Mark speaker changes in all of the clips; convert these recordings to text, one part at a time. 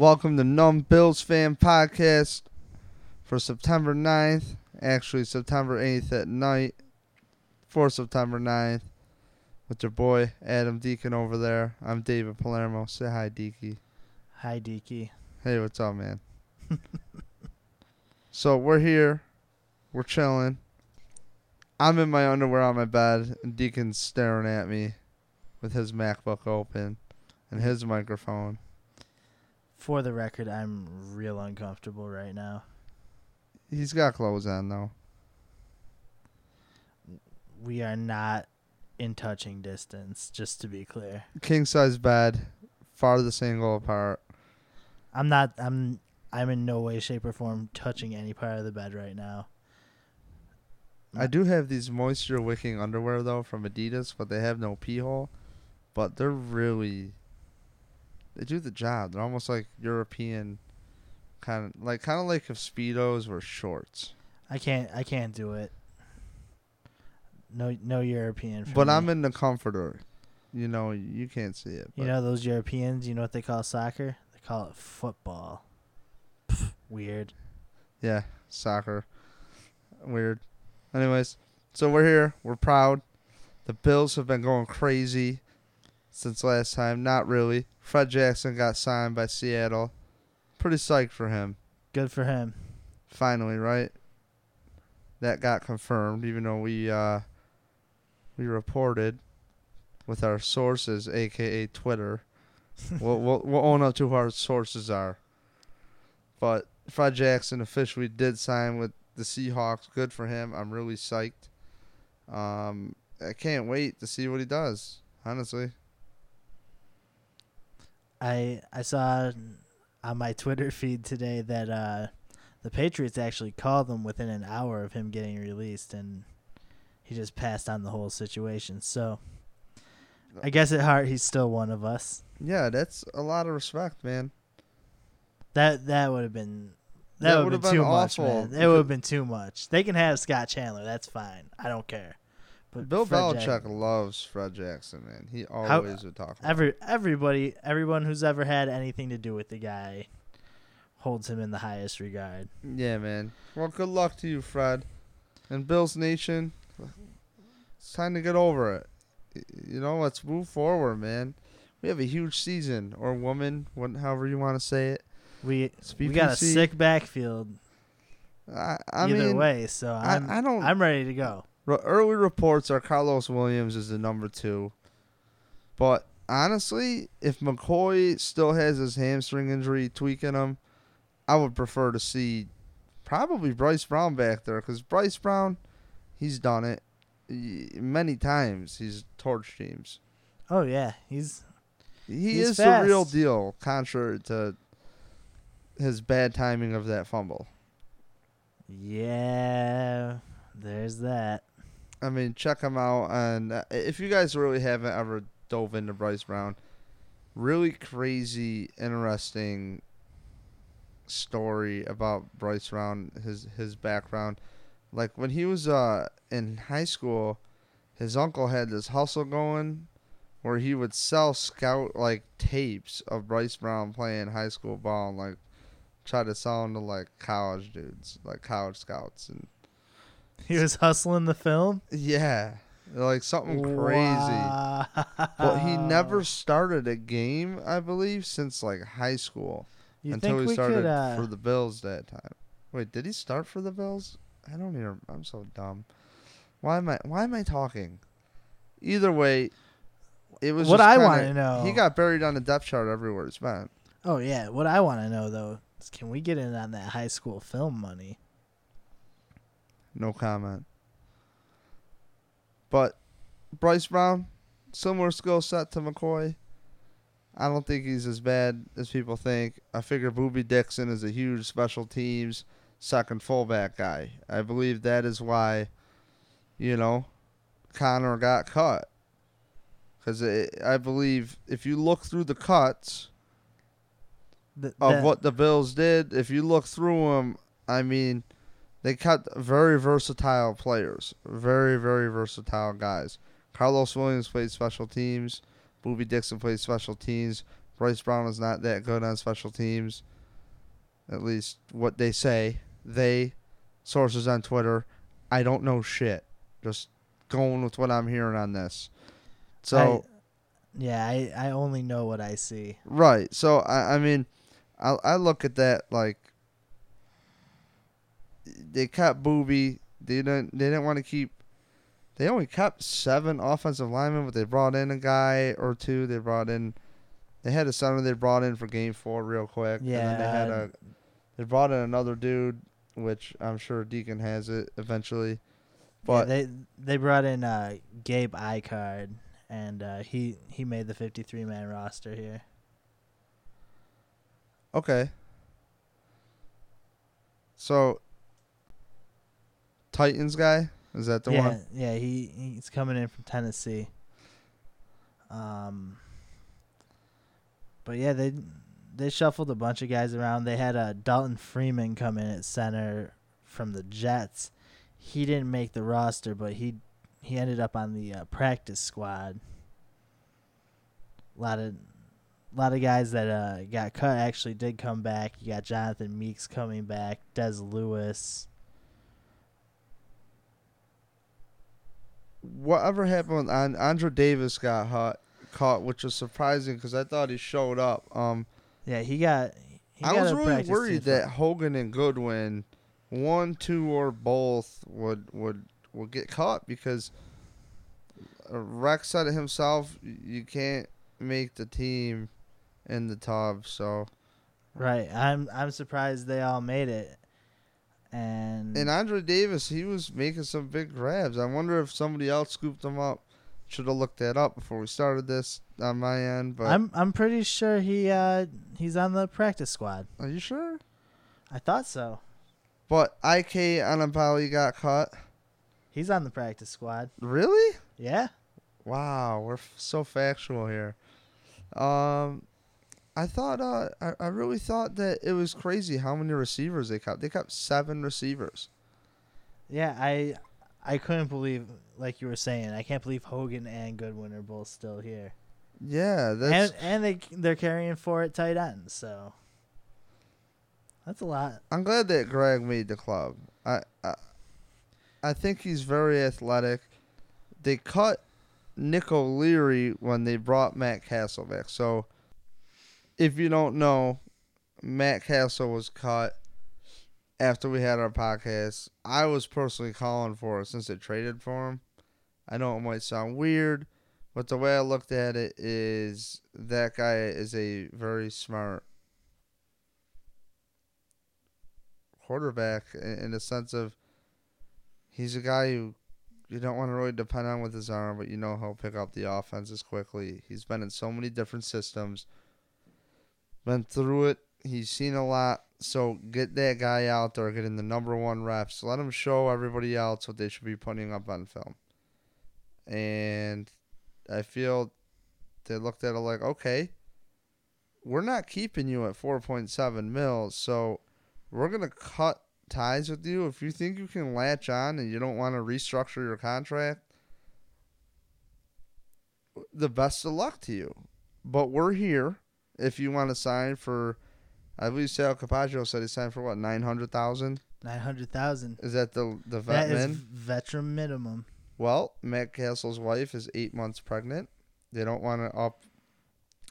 Speaker 1: Welcome to Numb Bills Fan Podcast for September 9th. Actually, September 8th at night for September 9th with your boy Adam Deacon over there. I'm David Palermo. Say hi, Deaky.
Speaker 2: Hi, Deaky.
Speaker 1: Hey, what's up, man? so we're here. We're chilling. I'm in my underwear on my bed, and Deacon's staring at me with his MacBook open and his microphone.
Speaker 2: For the record, I'm real uncomfortable right now.
Speaker 1: He's got clothes on though.
Speaker 2: We are not in touching distance, just to be clear.
Speaker 1: King size bed, farthest single apart.
Speaker 2: I'm not I'm I'm in no way, shape, or form touching any part of the bed right now.
Speaker 1: I do have these moisture wicking underwear though from Adidas, but they have no pee hole. But they're really they do the job. They're almost like European kind of like kind of like if speedos were shorts.
Speaker 2: I can't I can't do it. No no European for
Speaker 1: But
Speaker 2: me.
Speaker 1: I'm in the comforter. You know, you can't see it.
Speaker 2: You know those Europeans, you know what they call soccer? They call it football. Pff, weird.
Speaker 1: Yeah, soccer. Weird. Anyways, so we're here. We're proud. The Bills have been going crazy since last time. Not really. Fred Jackson got signed by Seattle. Pretty psyched for him.
Speaker 2: Good for him.
Speaker 1: Finally, right? That got confirmed, even though we uh we reported with our sources, aka Twitter. we'll, we'll we'll own up to who our sources are. But Fred Jackson officially did sign with the Seahawks. Good for him. I'm really psyched. Um, I can't wait to see what he does. Honestly,
Speaker 2: I I saw on my Twitter feed today that uh, the Patriots actually called him within an hour of him getting released, and he just passed on the whole situation. So, I guess at heart he's still one of us.
Speaker 1: yeah, that's a lot of respect, man.
Speaker 2: That that would have been
Speaker 1: That
Speaker 2: that, would
Speaker 1: would've
Speaker 2: been
Speaker 1: been
Speaker 2: too much, man. It would have been too much. They can have Scott Chandler. That's fine. I don't care. But
Speaker 1: Bill
Speaker 2: Fred
Speaker 1: Belichick loves Fred Jackson, man. He always would talk. About
Speaker 2: every everybody, everyone who's ever had anything to do with the guy, holds him in the highest regard.
Speaker 1: Yeah, man. Well, good luck to you, Fred. And Bills Nation, it's time to get over it. You know, let's move forward, man. We have a huge season, or woman, however you want to say it.
Speaker 2: We we got a sick backfield
Speaker 1: I, I
Speaker 2: either
Speaker 1: mean,
Speaker 2: way, so
Speaker 1: I,
Speaker 2: I'm
Speaker 1: I don't.
Speaker 2: I'm ready to go.
Speaker 1: Early reports are Karlos Williams is the number two, but honestly, if McCoy still has his hamstring injury tweaking him, I would prefer to see probably Bryce Brown back there because Bryce Brown, he's done it many times. He's torched teams.
Speaker 2: Oh yeah, he's
Speaker 1: He
Speaker 2: He's
Speaker 1: is the real deal, contrary to his bad timing of that fumble.
Speaker 2: yeah. There's that.
Speaker 1: I mean, check him out. And uh, if you guys really haven't ever dove into Bryce Brown, really crazy, interesting story about Bryce Brown, his his background. Like when he was uh in high school, his uncle had this hustle going where he would sell scout like tapes of Bryce Brown playing high school ball and like try to sell them to like college dudes, like college scouts and
Speaker 2: He was hustling the film.
Speaker 1: yeah, like something crazy.
Speaker 2: Wow.
Speaker 1: But he never started a game, I believe, since like high school
Speaker 2: You
Speaker 1: until he
Speaker 2: we
Speaker 1: started
Speaker 2: could? Uh,
Speaker 1: for the Bills that time. Wait, did he start for the Bills? I don't even. I'm so dumb. Why am I? Why am I talking? Either way, it was
Speaker 2: What
Speaker 1: just
Speaker 2: I
Speaker 1: kinda-
Speaker 2: wanna know-
Speaker 1: He got buried on the depth chart everywhere he's been.
Speaker 2: oh yeah. What I want to know though is, can we get in on that high school film money?
Speaker 1: No comment. But Bryce Brown, similar skill set to McCoy. I don't think he's as bad as people think. I figure Boobie Dixon is a huge special teams second fullback guy. I believe that is why, you know, Connor got cut. Because I believe if you look through the cuts
Speaker 2: Th-
Speaker 1: of what the Bills did, if you look through them, I mean, they cut very versatile players, very very versatile guys. Karlos Williams played special teams. Boobie Dixon played special teams. Bryce Brown is not that good on special teams. At least what they say. They sources on Twitter. I don't know shit. Just going with what I'm hearing on this. So
Speaker 2: I, yeah, I, I only know what I see.
Speaker 1: right. So I I mean, I I look at that like they cut Boobie. They didn't they didn't want to keep. They only kept seven offensive linemen, but they brought in a guy or two. They brought in. They had a center they brought in for game four real quick. And then they had
Speaker 2: Yeah.
Speaker 1: a. They brought in another dude, which I'm sure Deacon has it eventually.
Speaker 2: But
Speaker 1: But
Speaker 2: they they brought in uh, Gabe Ikard, and uh, he he made the 53 man roster here.
Speaker 1: Okay. So Titans guy? Is that the
Speaker 2: yeah,
Speaker 1: one?
Speaker 2: yeah, he he's coming in from Tennessee. Um, but yeah, they they shuffled a bunch of guys around. They had uh, Dalton Freeman come in at center from the Jets. He didn't make the roster, but he he ended up on the uh, practice squad. A lot of a lot of guys that uh, got cut actually did come back. You got Jonathan Meeks coming back, Des Lewis.
Speaker 1: Whatever happened on Andre Davis got hot, caught, which was surprising because I thought he showed up. Um,
Speaker 2: Yeah, he got. He
Speaker 1: I
Speaker 2: got
Speaker 1: was really worried that Hogan and Goodwin, one, two, or both would would would get caught because Rex said it himself. You can't make the team in the tub, so.
Speaker 2: Right. I'm I'm surprised they all made it. And,
Speaker 1: And Andre Davis, he was making some big grabs. I wonder if somebody else scooped him up. Should have looked that up before we started this on my end. But
Speaker 2: I'm I'm pretty sure he uh he's on the practice squad.
Speaker 1: are you sure?
Speaker 2: I thought so.
Speaker 1: But IK Enemkpali got caught.
Speaker 2: He's on the practice squad.
Speaker 1: Really?
Speaker 2: Yeah.
Speaker 1: Wow, we're f- so factual here. Um, I thought, uh, I, I really thought that it was crazy how many receivers they kept. They kept seven receivers.
Speaker 2: Yeah, I I couldn't believe like you were saying. I can't believe Hogan and Goodwin are both still here.
Speaker 1: Yeah, that's.
Speaker 2: and and they they're carrying four at tight ends, so that's a lot.
Speaker 1: I'm glad that Gragg made the club. I, I, I think he's very athletic. They cut Nick O'Leary when they brought Matt Cassel back. So, if you don't know, Matt Cassel was cut after we had our podcast. I was personally calling for it since they traded for him. I know it might sound weird, but the way I looked at it is that guy is a very smart quarterback in, in the sense of he's a guy who you don't want to really depend on with his arm, but you know he'll pick up the offenses quickly. He's been in so many different systems, been through it. He's seen a lot. So get that guy out there, getting the number one reps. Let him show everybody else what they should be putting up on film. And I feel they looked at it like, okay, we're not keeping you at 4.7 mils, so we're going to cut ties with you. If you think you can latch on and you don't want to restructure your contract, the best of luck to you. But we're here if you want to sign for, I believe Sal Capaccio said he signed for what, 900000
Speaker 2: Nine hundred thousand.
Speaker 1: Is that the, the vet
Speaker 2: That is
Speaker 1: min?
Speaker 2: veteran minimum.
Speaker 1: Well, Matt Cassel's wife is eight months pregnant. They don't want to up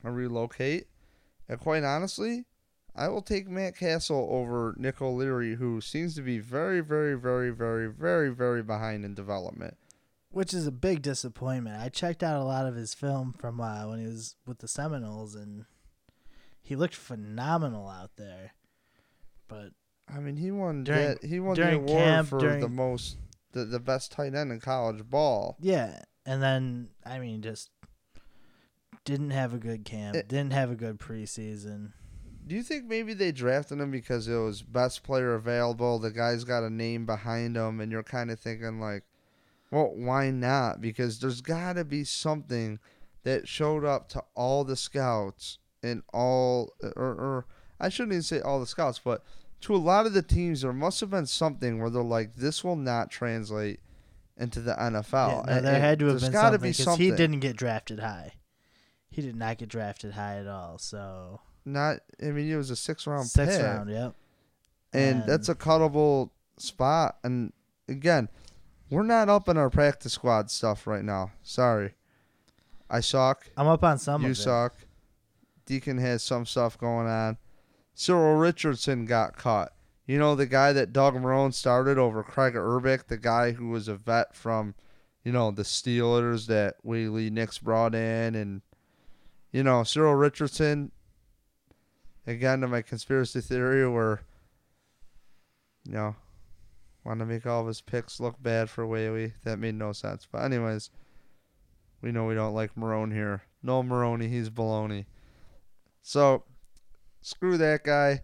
Speaker 1: or relocate. And quite honestly, I will take Matt Cassel over Nick O'Leary, who seems to be very, very, very, very, very, very behind in development.
Speaker 2: which is a big disappointment. I checked out a lot of his film from uh, when he was with the Seminoles, and he looked phenomenal out there. But
Speaker 1: I mean, he won
Speaker 2: During-
Speaker 1: that, he won the award
Speaker 2: camp,
Speaker 1: for
Speaker 2: during-
Speaker 1: the most the, the best tight end in college ball.
Speaker 2: yeah, and then I mean, just didn't have a good camp,
Speaker 1: It-
Speaker 2: didn't have a good preseason.
Speaker 1: Do you think maybe they drafted him because it was best player available? The guy's got a name behind him, and you're kind of thinking like, well, why not? Because there's got to be something that showed up to all the scouts and all, or, or I shouldn't even say all the scouts, but to a lot of the teams, there must have been something where they're like, this will not translate into the NFL.
Speaker 2: yeah, no,
Speaker 1: And-
Speaker 2: there
Speaker 1: and
Speaker 2: had to have been something
Speaker 1: be
Speaker 2: because
Speaker 1: something.
Speaker 2: he didn't get drafted high. He did not get drafted high at all. So
Speaker 1: Not. I mean, it was a six round
Speaker 2: sixth
Speaker 1: pick,
Speaker 2: round. Yep.
Speaker 1: and that's a cuttable spot. And again, we're not up in our practice squad stuff right now. Sorry, I suck.
Speaker 2: I'm up on some
Speaker 1: you
Speaker 2: of it.
Speaker 1: Deacon has some stuff going on. Cyril Richardson got cut. You know the guy that Doug Marrone started over Kraig Urbik, the guy who was a vet from, you know, the Steelers that Willie Nix brought in, and you know Cyril Richardson. Again, to my conspiracy theory, where you know, want to make all of his picks look bad for Whaley. That made no sense. But anyways, we know we don't like Marrone here. No Maroney, he's baloney. So, screw that guy.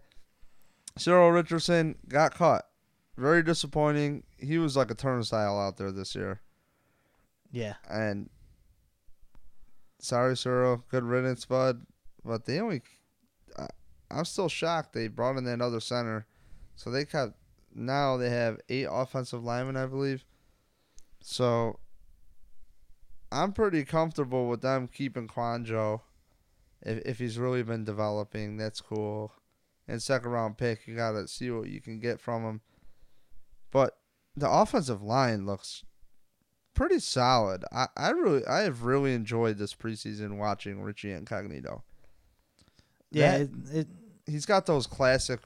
Speaker 1: Cyril Richardson got caught. Very disappointing. He was like a turnstile out there this year.
Speaker 2: Yeah.
Speaker 1: And sorry, Cyril. Good riddance, bud. But they only. I, I'm still shocked they brought in that other center. So they kept. Now they have eight offensive linemen, I believe. So. I'm pretty comfortable with them keeping Kouandjio. If, if he's really been developing, that's cool. And second round pick, you gotta see what you can get from him. But the offensive line looks pretty solid. I, I really I have really enjoyed this preseason watching Richie Incognito.
Speaker 2: Yeah.
Speaker 1: That-
Speaker 2: It, it,
Speaker 1: He's got those classic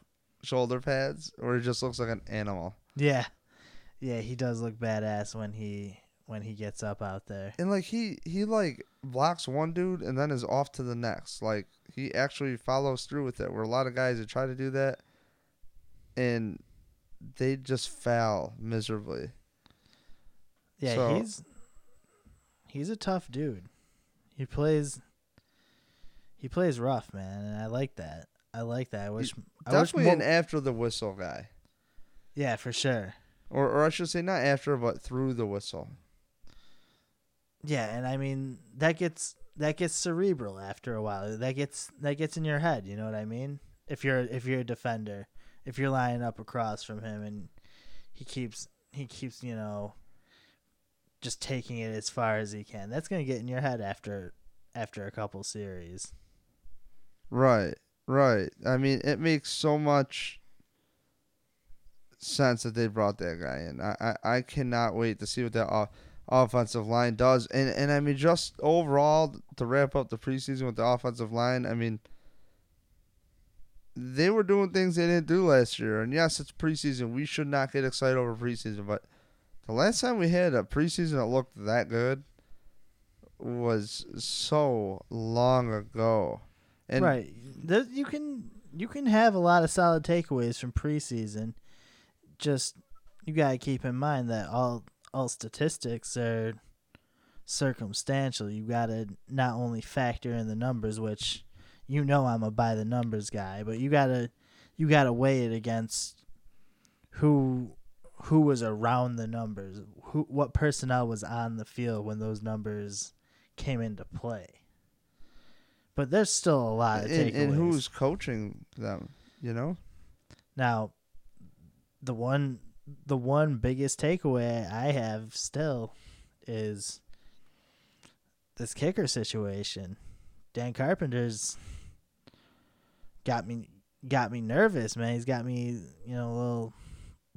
Speaker 1: shoulder pads where he just looks like an animal.
Speaker 2: yeah. Yeah. He does look badass when he when he gets up out there.
Speaker 1: And like he he like blocks one dude and then is off to the next. Like he actually follows through with it. Where a lot of guys that try to do that and they just foul miserably.
Speaker 2: Yeah.
Speaker 1: So-
Speaker 2: he's he's a tough dude. He plays. He plays rough, man, and I like that. I like that. I wish. I wish
Speaker 1: Definitely an after the whistle guy.
Speaker 2: yeah, for sure.
Speaker 1: Or or I should say not after but through the whistle.
Speaker 2: Yeah, and I mean that gets that gets cerebral after a while. That gets that gets in your head. You know what I mean? If you're if you're a defender, if you're lining up across from him and he keeps he keeps you know just taking it as far as he can, that's gonna get in your head after after a couple series.
Speaker 1: Right, right. I mean, it makes so much sense that they brought that guy in. I, I, I cannot wait to see what that o- offensive line does. And and I mean, just overall to wrap up the preseason with the offensive line. I mean, they were doing things they didn't do last year. And yes, it's preseason. We should not get excited over preseason, but the last time we had a preseason that looked that good was so long ago. And
Speaker 2: right. You can you can have a lot of solid takeaways from preseason. Just you gotta keep in mind that all all statistics are circumstantial. You gotta not only factor in the numbers, which you know I'm a by the numbers guy, but you gotta you gotta weigh it against who who was around the numbers, who what personnel was on the field when those numbers came into play. But there's still a lot of
Speaker 1: and,
Speaker 2: takeaways.
Speaker 1: and who's coaching them? You know,
Speaker 2: Now, the one the one biggest takeaway I have still is this kicker situation. Dan Carpenter's got me got me nervous, man. He's got me, you know, a little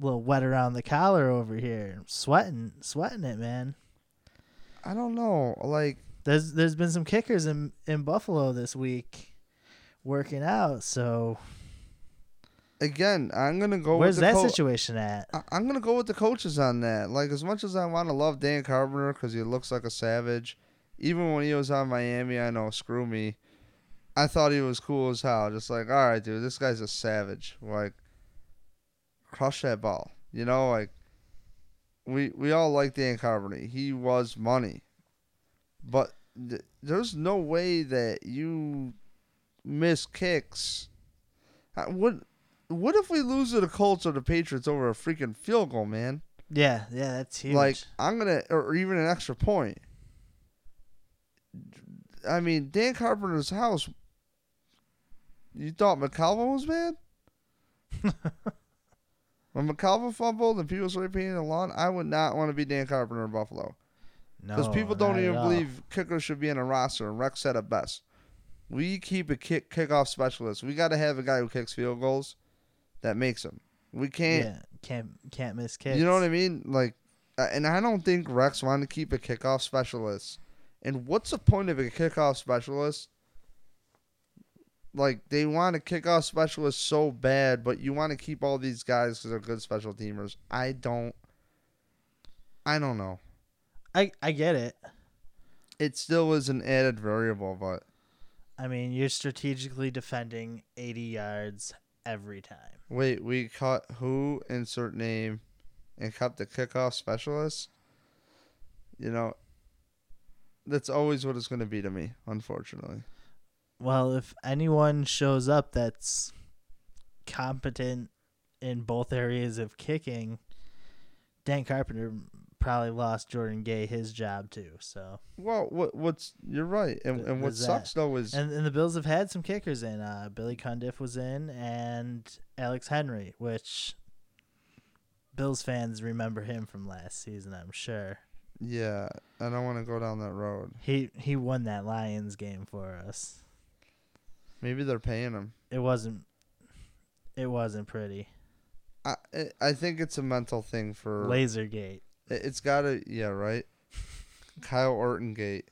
Speaker 2: little wet around the collar over here. Sweating sweating it, man.
Speaker 1: I don't know. Like,
Speaker 2: There's there's been some kickers in in Buffalo this week working out, so
Speaker 1: again, I'm gonna go.
Speaker 2: where's
Speaker 1: with the
Speaker 2: that
Speaker 1: co-
Speaker 2: situation at?
Speaker 1: I- I'm gonna go with the coaches on that. Like, as much as I want to love Dan Carpenter because he looks like a savage, even when he was on Miami, I know screw me. I thought he was cool as hell. Just like, all right, dude, this guy's a savage. Like, crush that ball. You know, like we we all like Dan Carpenter. He was money, but th- there's no way that you miss kicks. Uh, What what if we lose to the Colts or the Patriots over a freaking field goal, man?
Speaker 2: Yeah, yeah, that's huge.
Speaker 1: Like I'm gonna, or even an extra point. I mean, Dan Carpenter's house. You thought McKelvin was bad? when McKelvin fumbled and people started painting the lawn, I would not want to be Dan Carpenter in Buffalo. Because
Speaker 2: No,
Speaker 1: people don't even believe kickers should be in a roster. And Rex said it best. We keep a kick kickoff specialist. We got to have a guy who kicks field goals that makes them. We can't.
Speaker 2: Yeah, can't can't miss kicks.
Speaker 1: You know what I mean? Like, uh, and I don't think Rex wanted to keep a kickoff specialist. And what's the point of a kickoff specialist? Like, they want a kickoff specialist so bad, but you want to keep all these guys because they're good special teamers. I don't. I don't know.
Speaker 2: I I get it.
Speaker 1: It still is an added variable, but
Speaker 2: I mean, you're strategically defending 80 yards every time.
Speaker 1: wait, we cut who insert name, and cut the kickoff specialist. You know, that's always what it's going to be to me, unfortunately.
Speaker 2: Well, if anyone shows up that's competent in both areas of kicking, Dan Carpenter probably lost Jordan Gay his job too. So,
Speaker 1: Well, what what's you're right, and and what
Speaker 2: there's that.
Speaker 1: sucks though is
Speaker 2: and, and the Bills have had some kickers in. Uh, Billy Cundiff was in, and Alex Henery, which Bills fans remember him from last season. I'm sure
Speaker 1: yeah, I don't want to go down that road.
Speaker 2: he he won that Lions game for us.
Speaker 1: Maybe they're paying him.
Speaker 2: It wasn't. It wasn't pretty.
Speaker 1: I I- I think it's a mental thing for
Speaker 2: Lasergate.
Speaker 1: It- It's gotta yeah right. Kyle Orton gate.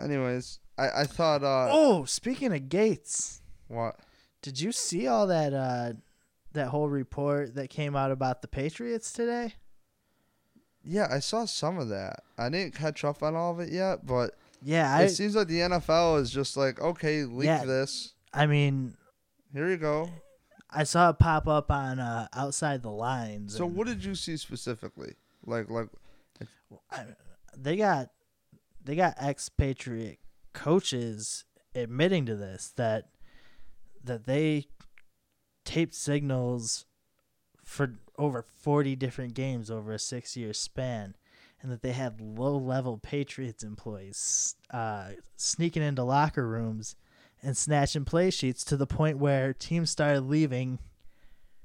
Speaker 1: Anyways, I I thought uh
Speaker 2: oh, speaking of gates,
Speaker 1: what
Speaker 2: did you see all that uh that whole report that came out about the Patriots today?
Speaker 1: yeah I saw some of that. I didn't catch up on all of it yet, but
Speaker 2: Yeah, I
Speaker 1: it seems like the NFL is just like okay leak
Speaker 2: Yeah.
Speaker 1: this.
Speaker 2: I mean,
Speaker 1: Here you go.
Speaker 2: I saw it pop up on uh outside the lines.
Speaker 1: So
Speaker 2: and
Speaker 1: what did you see specifically? Like like
Speaker 2: I, they got they got expatriate coaches admitting to this that that they taped signals for over 40 different games over a 6 year span and that they had low level patriots employees uh, sneaking into locker rooms and snatching play sheets to the point where teams started leaving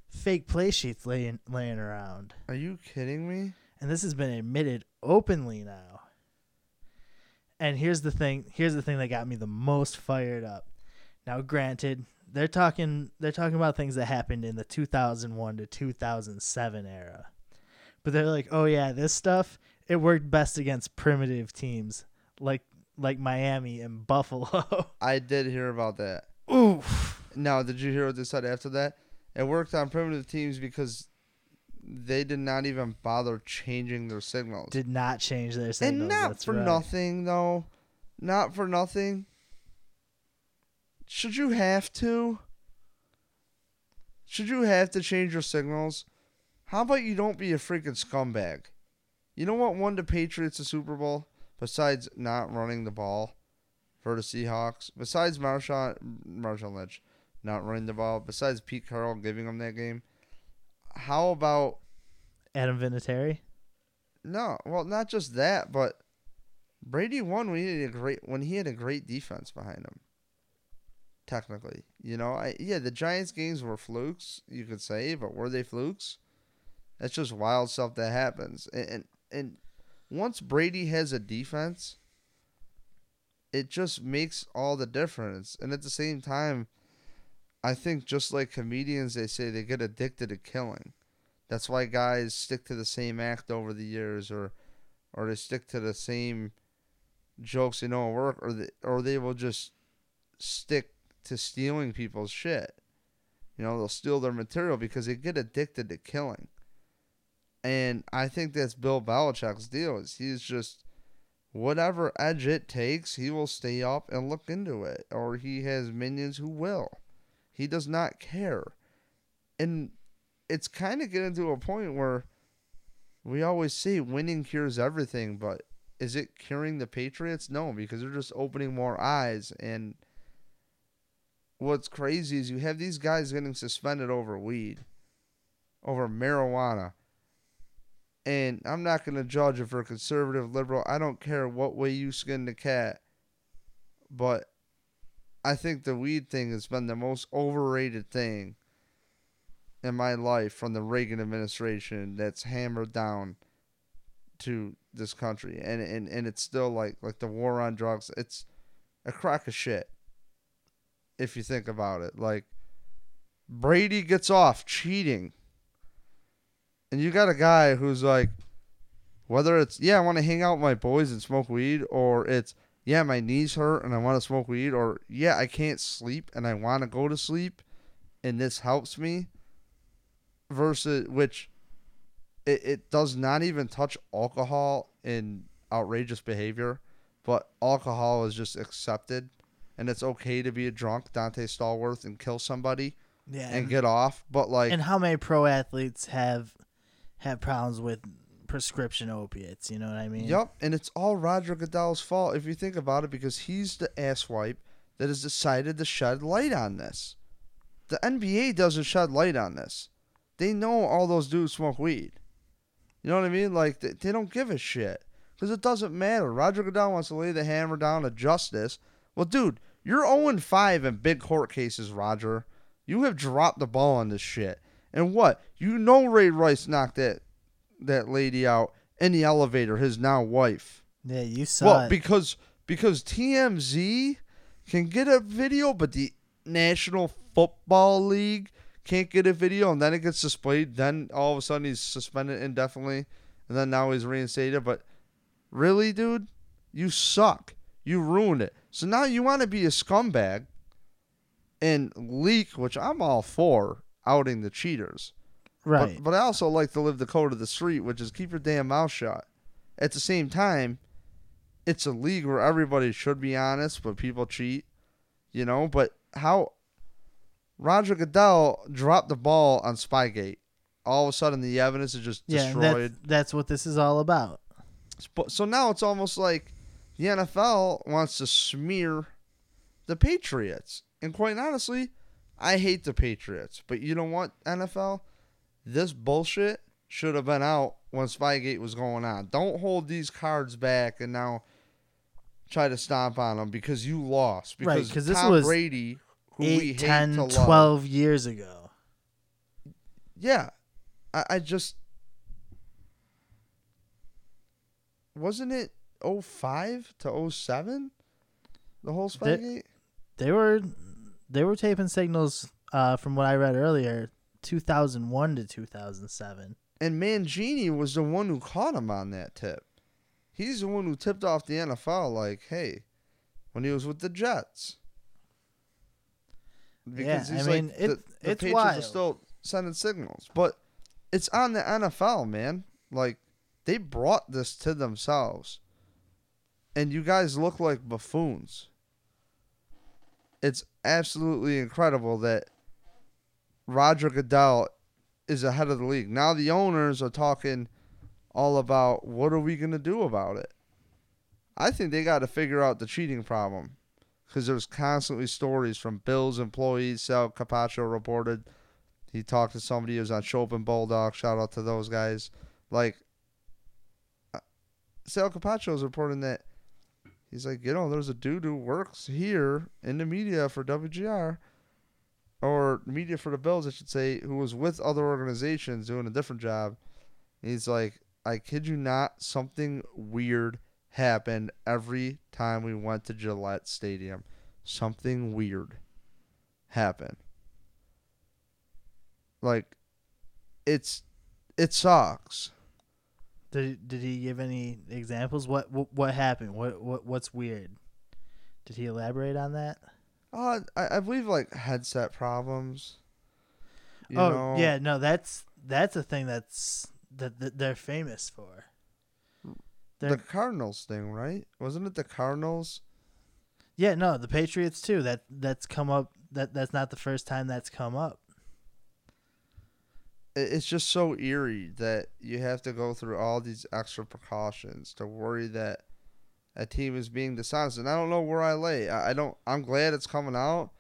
Speaker 2: fake play sheets laying laying around
Speaker 1: are you kidding me?
Speaker 2: and this has been admitted openly now. And here's the thing, here's the thing that got me the most fired up. Now granted, they're talking they're talking about things that happened in the 2001 to 2007 era. But they're like, "Oh yeah, this stuff it worked best against primitive teams like like Miami and Buffalo."
Speaker 1: I did hear about that.
Speaker 2: Oof.
Speaker 1: Now, did you hear what they said after that? It worked on primitive teams because they did not even bother changing their signals.
Speaker 2: Did not change their signals.
Speaker 1: and not
Speaker 2: that's
Speaker 1: for
Speaker 2: right.
Speaker 1: nothing, though. Not for nothing. Should you have to? Should you have to change your signals? How about you don't be a freaking scumbag? You know what won the Patriots the Super Bowl? Besides not running the ball for the Seahawks, besides Marshawn, Marshawn Lynch not running the ball, besides Pete Carroll giving them that game, how about
Speaker 2: Adam Vinatieri?
Speaker 1: no, well, not just that, but Brady won when he had a great when he had a great defense behind him. Technically, you know, I yeah, the Giants games were flukes, you could say, but were they flukes? That's just wild stuff that happens, and and, and once Brady has a defense, it just makes all the difference. And at the same time, I think just like comedians, they say they get addicted to killing. That's why guys stick to the same act over the years, or or they stick to the same jokes they know work, or they, or they will just stick to stealing people's shit. You know, they'll steal their material because they get addicted to killing. And I think that's Bill Belichick's deal. Is he's just whatever edge it takes, he will stay up and look into it, or he has minions who will. He does not care, and it's kind of getting to a point where we always say winning cures everything, but is it curing the Patriots? No, because they're just opening more eyes. And what's crazy is you have these guys getting suspended over weed, over marijuana. And I'm not going to judge if they're conservative, liberal. I don't care what way you skin the cat. But I think the weed thing has been the most overrated thing in my life from the Reagan administration that's hammered down to this country, and and and it's still like like the war on drugs. It's a crack of shit. If you think about it, like Brady gets off cheating, and you got a guy who's like, whether it's yeah, I want to hang out with my boys and smoke weed, or it's yeah, my knees hurt and I want to smoke weed, or yeah, I can't sleep and I want to go to sleep, and this helps me. Versus which, it, it does not even touch alcohol in outrageous behavior, but alcohol is just accepted, and it's okay to be a drunk, Dante Stallworth, and kill somebody
Speaker 2: Yeah.
Speaker 1: and get off. But like,
Speaker 2: and how many pro athletes have have problems with prescription opiates? You know what I mean?
Speaker 1: Yep, and it's all Roger Goodell's fault if you think about it, because he's the asswipe that has decided to shed light on this. The NBA doesn't shed light on this. They know all those dudes smoke weed. You know what I mean? Like they, they don't give a shit because it doesn't matter. Roger Goodell wants to lay the hammer down to justice. Well, dude, you're 0 5 in big court cases, Roger. You have dropped the ball on this shit. And what? You know Ray Rice knocked that that lady out in the elevator, his now wife.
Speaker 2: Yeah, you saw
Speaker 1: Well,
Speaker 2: it.
Speaker 1: because because TMZ can get a video, but the National Football League can't get a video, and then it gets displayed. Then all of a sudden he's suspended indefinitely, and then now he's reinstated. But really, dude, you suck. You ruined it. So now you want to be a scumbag and leak, which I'm all for, outing the cheaters.
Speaker 2: right.
Speaker 1: But, but I also like to live the code of the street, which is keep your damn mouth shut. At the same time, it's a league where everybody should be honest, but people cheat, you know. But how Roger Goodell dropped the ball on Spygate, all of a sudden the evidence is just
Speaker 2: yeah,
Speaker 1: destroyed.
Speaker 2: that's, that's what this is all about.
Speaker 1: So now it's almost like the NFL wants to smear the Patriots. And quite honestly, I hate the Patriots. But you know what, NFL? This bullshit should have been out when Spygate was going on. Don't hold these cards back and now try to stomp on them because you lost.
Speaker 2: Right,
Speaker 1: Because
Speaker 2: 'cause this
Speaker 1: Tom
Speaker 2: was
Speaker 1: Brady, who we
Speaker 2: Eight,
Speaker 1: hate
Speaker 2: 10,
Speaker 1: to love,
Speaker 2: 12 years ago.
Speaker 1: yeah, I, I just wasn't it 05 to 07? The whole
Speaker 2: They-
Speaker 1: Spygate?
Speaker 2: They were they were taping signals uh, from what I read earlier, 2001 to 2007.
Speaker 1: And Mangini was the one who caught him on that tip. He's the one who tipped off the NFL, like, hey, when he was with the Jets.
Speaker 2: Yeah, I mean,
Speaker 1: the,
Speaker 2: it-
Speaker 1: the
Speaker 2: it's
Speaker 1: Patriots
Speaker 2: wild.
Speaker 1: are still sending signals. But it's on the NFL, man. Like, they brought this to themselves. And you guys look like buffoons. It's absolutely incredible that Roger Goodell is ahead of the league. Now the owners are talking all about what are we going to do about it. I think they got to figure out the cheating problem because there's constantly stories from Bills employees. Sal Capaccio reported he talked to somebody who was on Schopp and Bulldog. Shout out to those guys. Like uh, Sal Capaccio is reporting that he's like, you know, there's a dude who works here in the media for WGR or media for the Bills, I should say, who was with other organizations doing a different job. He's like, I kid you not, something weird happened every time we went to Gillette Stadium. Something weird happened. Like, it's it sucks.
Speaker 2: Did did he give any examples? What what, what happened? What what what's weird? Did he elaborate on that?
Speaker 1: Uh, I, I believe like headset problems. You
Speaker 2: oh
Speaker 1: know?
Speaker 2: yeah, no, that's that's a thing that's that, that they're famous for.
Speaker 1: the
Speaker 2: They're,
Speaker 1: Cardinals thing, right? Wasn't it the Cardinals?
Speaker 2: yeah, no, the Patriots too. That that's come up. That that's not the first time that's come up.
Speaker 1: It- it's just so eerie that you have to go through all these extra precautions to worry that a team is being dishonest. And I don't know where I lay. I, I don't. I'm glad it's coming out,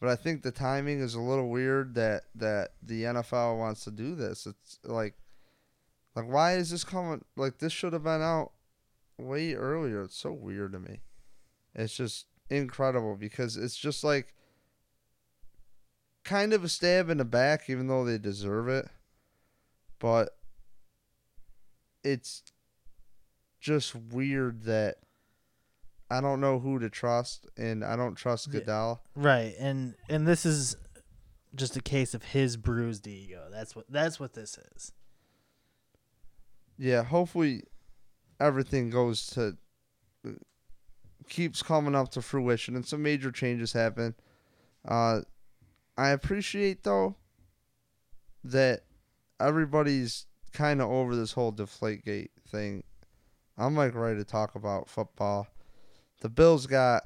Speaker 1: but I think the timing is a little weird that that the NFL wants to do this. It's like, like why is this coming? Like this should have been out way earlier. It's so weird to me. It's just incredible because it's just like kind of a stab in the back, even though they deserve it. But it's just weird that I don't know who to trust, and I don't trust. Goodell.
Speaker 2: Right, and and this is just a case of his bruised ego. That's what that's what this is.
Speaker 1: Yeah, hopefully everything goes to keeps coming up to fruition and some major changes happen. Uh, I appreciate though that everybody's kind of over this whole Deflategate thing. I'm like ready to talk about football. The Bills got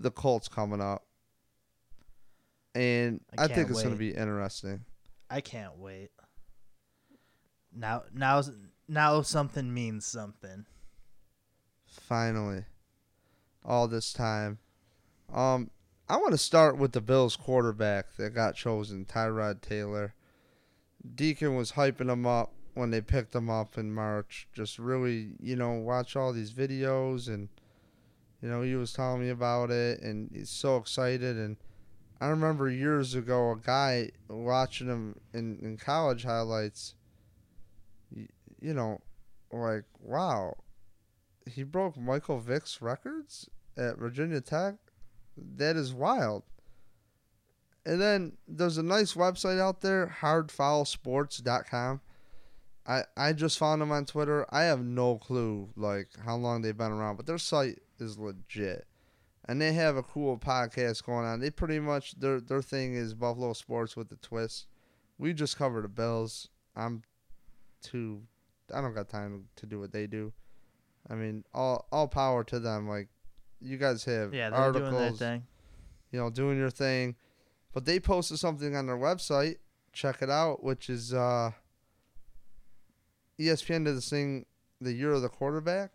Speaker 1: the Colts coming up, and
Speaker 2: I
Speaker 1: I, think it's going to be interesting.
Speaker 2: I can't wait. Now now now something means something.
Speaker 1: Finally, all this time. Um, I want to start with the Bills quarterback that got chosen, Tyrod Taylor. Deacon was hyping him up when they picked him up in March. Just really, you know, watch all these videos and, you know, he was telling me about it and he's so excited. And I remember years ago a guy watching him in, in college highlights, y- you know, like, wow, he broke Michael Vick's records at Virginia Tech. That is wild. And then there's a nice website out there, hardfoulsports.com. I, I just found them on Twitter. I have no clue like how long they've been around, but their site is legit. And they have a cool podcast going on. They pretty much their their thing is Buffalo sports with the twist. We just cover the Bills. I'm too I don't got time to do what they do. I mean, all all power to them. Like you guys have
Speaker 2: Yeah, they're
Speaker 1: articles,
Speaker 2: doing their thing.
Speaker 1: you know, doing your thing. But they posted something on their website. Check it out, which is uh ESPN did this thing the year of the quarterback.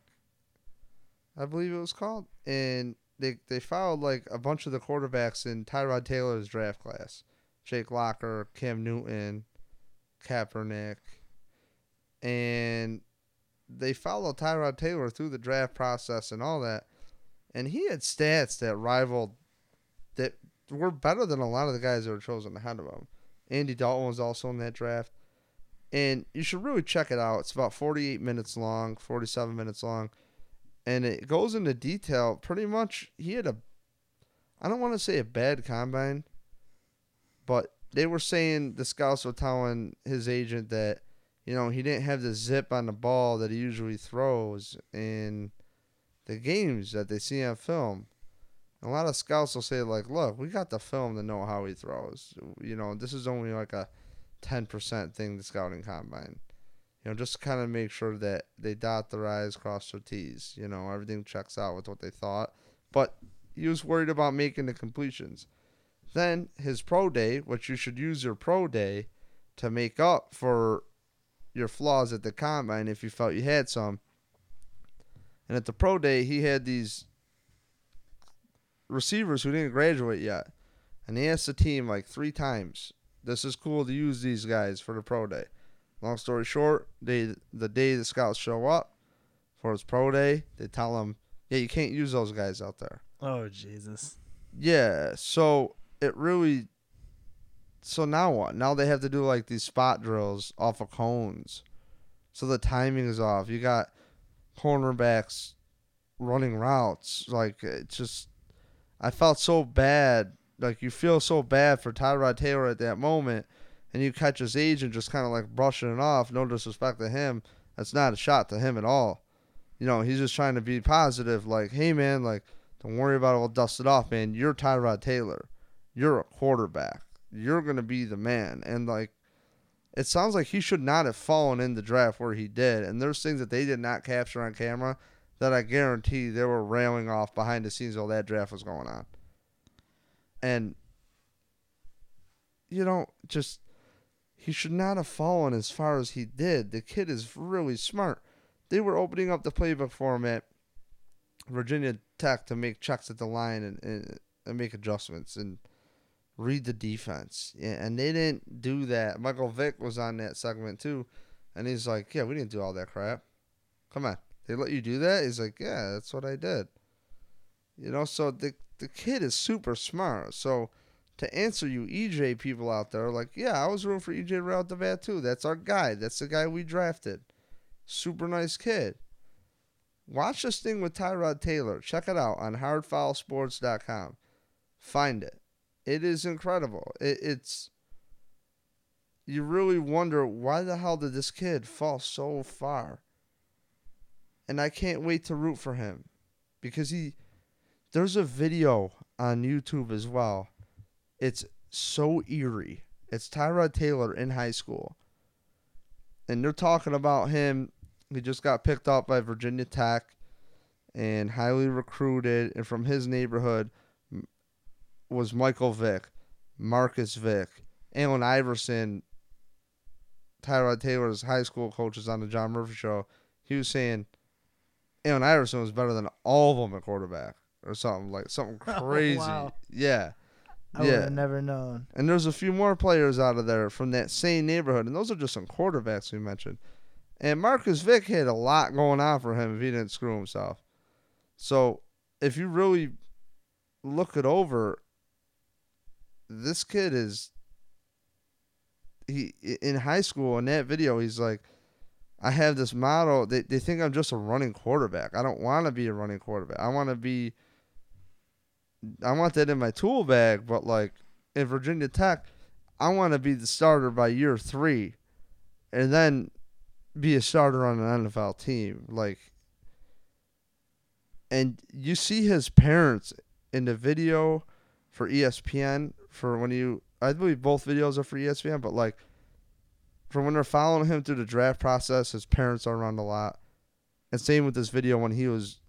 Speaker 1: I believe it was called. And they they followed like a bunch of the quarterbacks in Tyrod Taylor's draft class. Jake Locker, Cam Newton, Kaepernick. And they followed Tyrod Taylor through the draft process and all that. And he had stats that rivaled that were better than a lot of the guys that were chosen ahead of him. Andy Dalton was also in that draft. And you should really check it out. It's about 48 minutes long, 47 minutes long. And it goes into detail. Pretty much, he had a, I don't want to say a bad combine, but they were saying the scouts were telling his agent that, you know, he didn't have the zip on the ball that he usually throws in the games that they see on film. A lot of scouts will say like, "Look, we got the film to know how he throws. You know, this is only like a ten percent thing the scouting combine. You know, just kind of make sure that they dot their i's, cross their t's. You know, everything checks out with what they thought. But he was worried about making the completions. Then his pro day, which you should use your pro day to make up for your flaws at the combine if you felt you had some. And at the pro day, he had these receivers who didn't graduate yet. And he asked the team like three times, this is cool to use these guys for the pro day. Long story short, they the day the scouts show up for his pro day, they tell him, yeah, you can't use those guys out there.
Speaker 2: Oh Jesus.
Speaker 1: Yeah, so it really. So now what? Now they have to do like these spot drills off of cones, so the timing is off. You got cornerbacks running routes. Like it just, I felt so bad. Like you feel so bad for Tyrod Taylor at that moment, and you catch his agent just kind of like brushing it off. No disrespect to him, that's not a shot to him at all. You know, he's just trying to be positive. Like, hey man, like don't worry about it. We'll dust it off, man. You're Tyrod Taylor. You're a quarterback. You're gonna be the man. And like, it sounds like he should not have fallen in the draft where he did. And there's things that they did not capture on camera that I guarantee they were railing off behind the scenes while that draft was going on. And you know, just he should not have fallen as far as he did. The kid is really smart. They were opening up the playbook for him at Virginia Tech to make checks at the line and, and, and make adjustments and read the defense. Yeah, and they didn't do that. Michael Vick was on that segment too, and he's like, "Yeah, we didn't do all that crap. Come on, they let you do that." He's like, "Yeah, that's what I did." You know, so the the kid is super smart. So to answer you EJ people out there, like, yeah, I was rooting for EJ the bat too. That's our guy. That's the guy we drafted. Super nice kid. Watch this thing with Tyrod Taylor. Check it out on hardfoulsports.com. Find it. It is incredible. It, it's you really wonder why the hell did this kid fall so far? And I can't wait to root for him because he there's a video on YouTube as well. It's so eerie. It's Tyrod Taylor in high school. And they're talking about him. He just got picked up by Virginia Tech and highly recruited and from his neighborhood was Michael Vick, Marcus Vick, Allen Iverson, Tyrod Taylor's high school coaches on the John Murphy show. He was saying Allen Iverson was better than all of them at quarterback or something like something crazy. Oh, wow. Yeah.
Speaker 2: I yeah. would have never known.
Speaker 1: And there's a few more players out of there from that same neighborhood, and those are just some quarterbacks we mentioned. And Marcus Vick had a lot going on for him if he didn't screw himself. So if you really look it over, this kid is he in high school in that video he's like I have this model they, they think I'm just a running quarterback. I don't want to be a running quarterback. I want to be I want that in my tool bag, but like in Virginia Tech, I want to be the starter by year 3 and then be a starter on an NFL team like and you see his parents in the video for ESPN for when you I believe both videos are for ESPN, but like from when they're following him through the draft process, his parents are around a lot. And same with this video when he was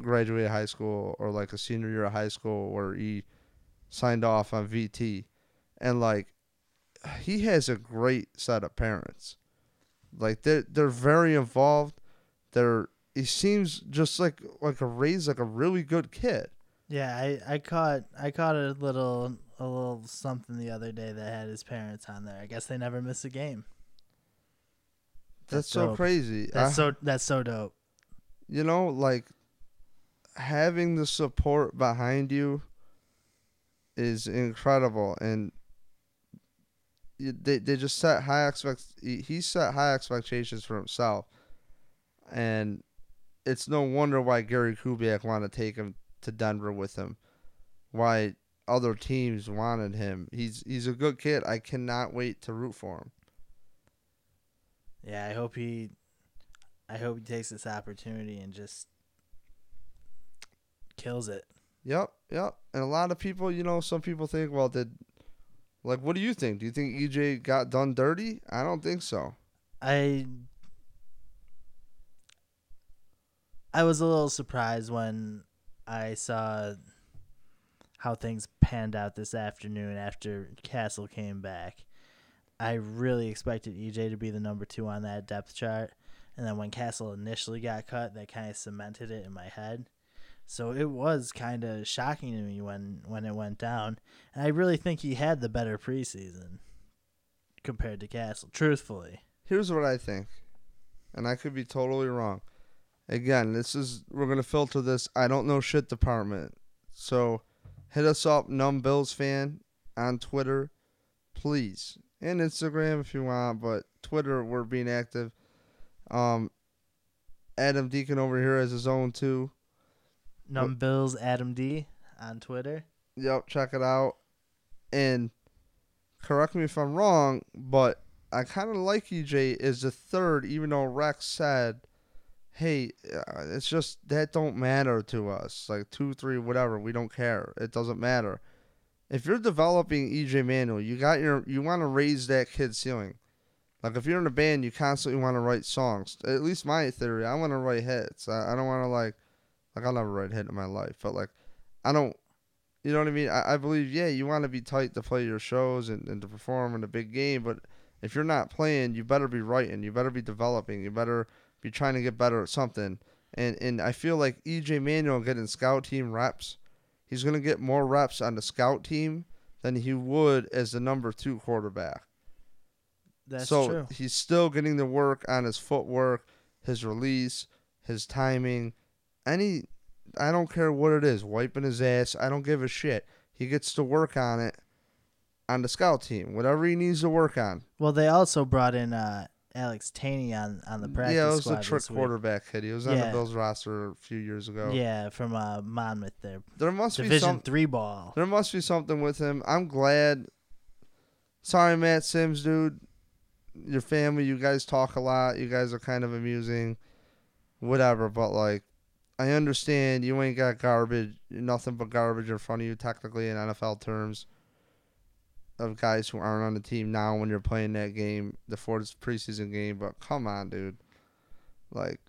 Speaker 1: graduated high school or like a senior year of high school where he signed off on VT. And like he has a great set of parents. Like they they're very involved. They're he seems just like like a raised like a really good kid.
Speaker 2: Yeah, I, I caught I caught a little a little something the other day that had his parents on there. I guess they never miss a game.
Speaker 1: That's, that's so crazy.
Speaker 2: That's I, so that's so dope.
Speaker 1: You know, like having the support behind you is incredible and they they just set high expect he set high expectations for himself and it's no wonder why Gary Kubiak wanted to take him to Denver with him. Why other teams wanted him. He's he's a good kid. I cannot wait to root for him.
Speaker 2: Yeah, I hope he I hope he takes this opportunity and just kills it.
Speaker 1: Yep, yep. And a lot of people, you know, some people think, well, did like what do you think? Do you think EJ got done dirty? I don't think so.
Speaker 2: I I was a little surprised when I saw how things panned out this afternoon after Cassel came back. I really expected EJ to be the number two on that depth chart. And then when Cassel initially got cut, that kind of cemented it in my head. So it was kind of shocking to me when, when it went down. And I really think he had the better preseason compared to Cassel, truthfully.
Speaker 1: Here's what I think, and I could be totally wrong. Again, this is we're gonna filter this. I don't know shit department. So hit us up, Numb Bills fan, on Twitter, please. And Instagram if you want, but Twitter we're being active. Um Adam Deacon over here has his own too.
Speaker 2: Numb Bills Adam D on Twitter.
Speaker 1: Yep, check it out. And correct me if I'm wrong, but I kind of like EJ as the third, even though Rex said hey, uh, it's just that don't matter to us. Like two, three, whatever, we don't care. It doesn't matter. If you're developing EJ Manuel, you got your you want to raise that kid's ceiling. Like if you're in a band, you constantly want to write songs. At least my theory, I want to write hits. I, I don't want to like, like I'll never write a hit in my life, but like, I don't. You know what I mean? I, I believe, yeah, you want to be tight to play your shows and, and to perform in a big game, but if you're not playing, you better be writing. You better be developing. You better be trying to get better at something. And and I feel like EJ Manuel getting scout team reps, he's gonna get more reps on the scout team than he would as the number two quarterback.
Speaker 2: That's
Speaker 1: so
Speaker 2: true.
Speaker 1: he's still getting the work on his footwork, his release, his timing, any I don't care what it is, wiping his ass, I don't give a shit. He gets to work on it on the scout team, whatever he needs to work on.
Speaker 2: Well, they also brought in uh, Alex Tanney on on the practice
Speaker 1: yeah, it was a trick quarterback kid. He was on the Bills roster a few years ago.
Speaker 2: Yeah, from uh, Monmouth there,
Speaker 1: There must be some.
Speaker 2: three ball.
Speaker 1: There must be something with him. I'm glad. Sorry, Matt Simms, dude. Your family, you guys talk a lot. You guys are kind of amusing. Whatever, but like, I understand you ain't got garbage, nothing but garbage in front of you, technically in NFL terms. Of guys who aren't on the team now when you're playing that game, the fourth preseason game. But come on, dude. Like,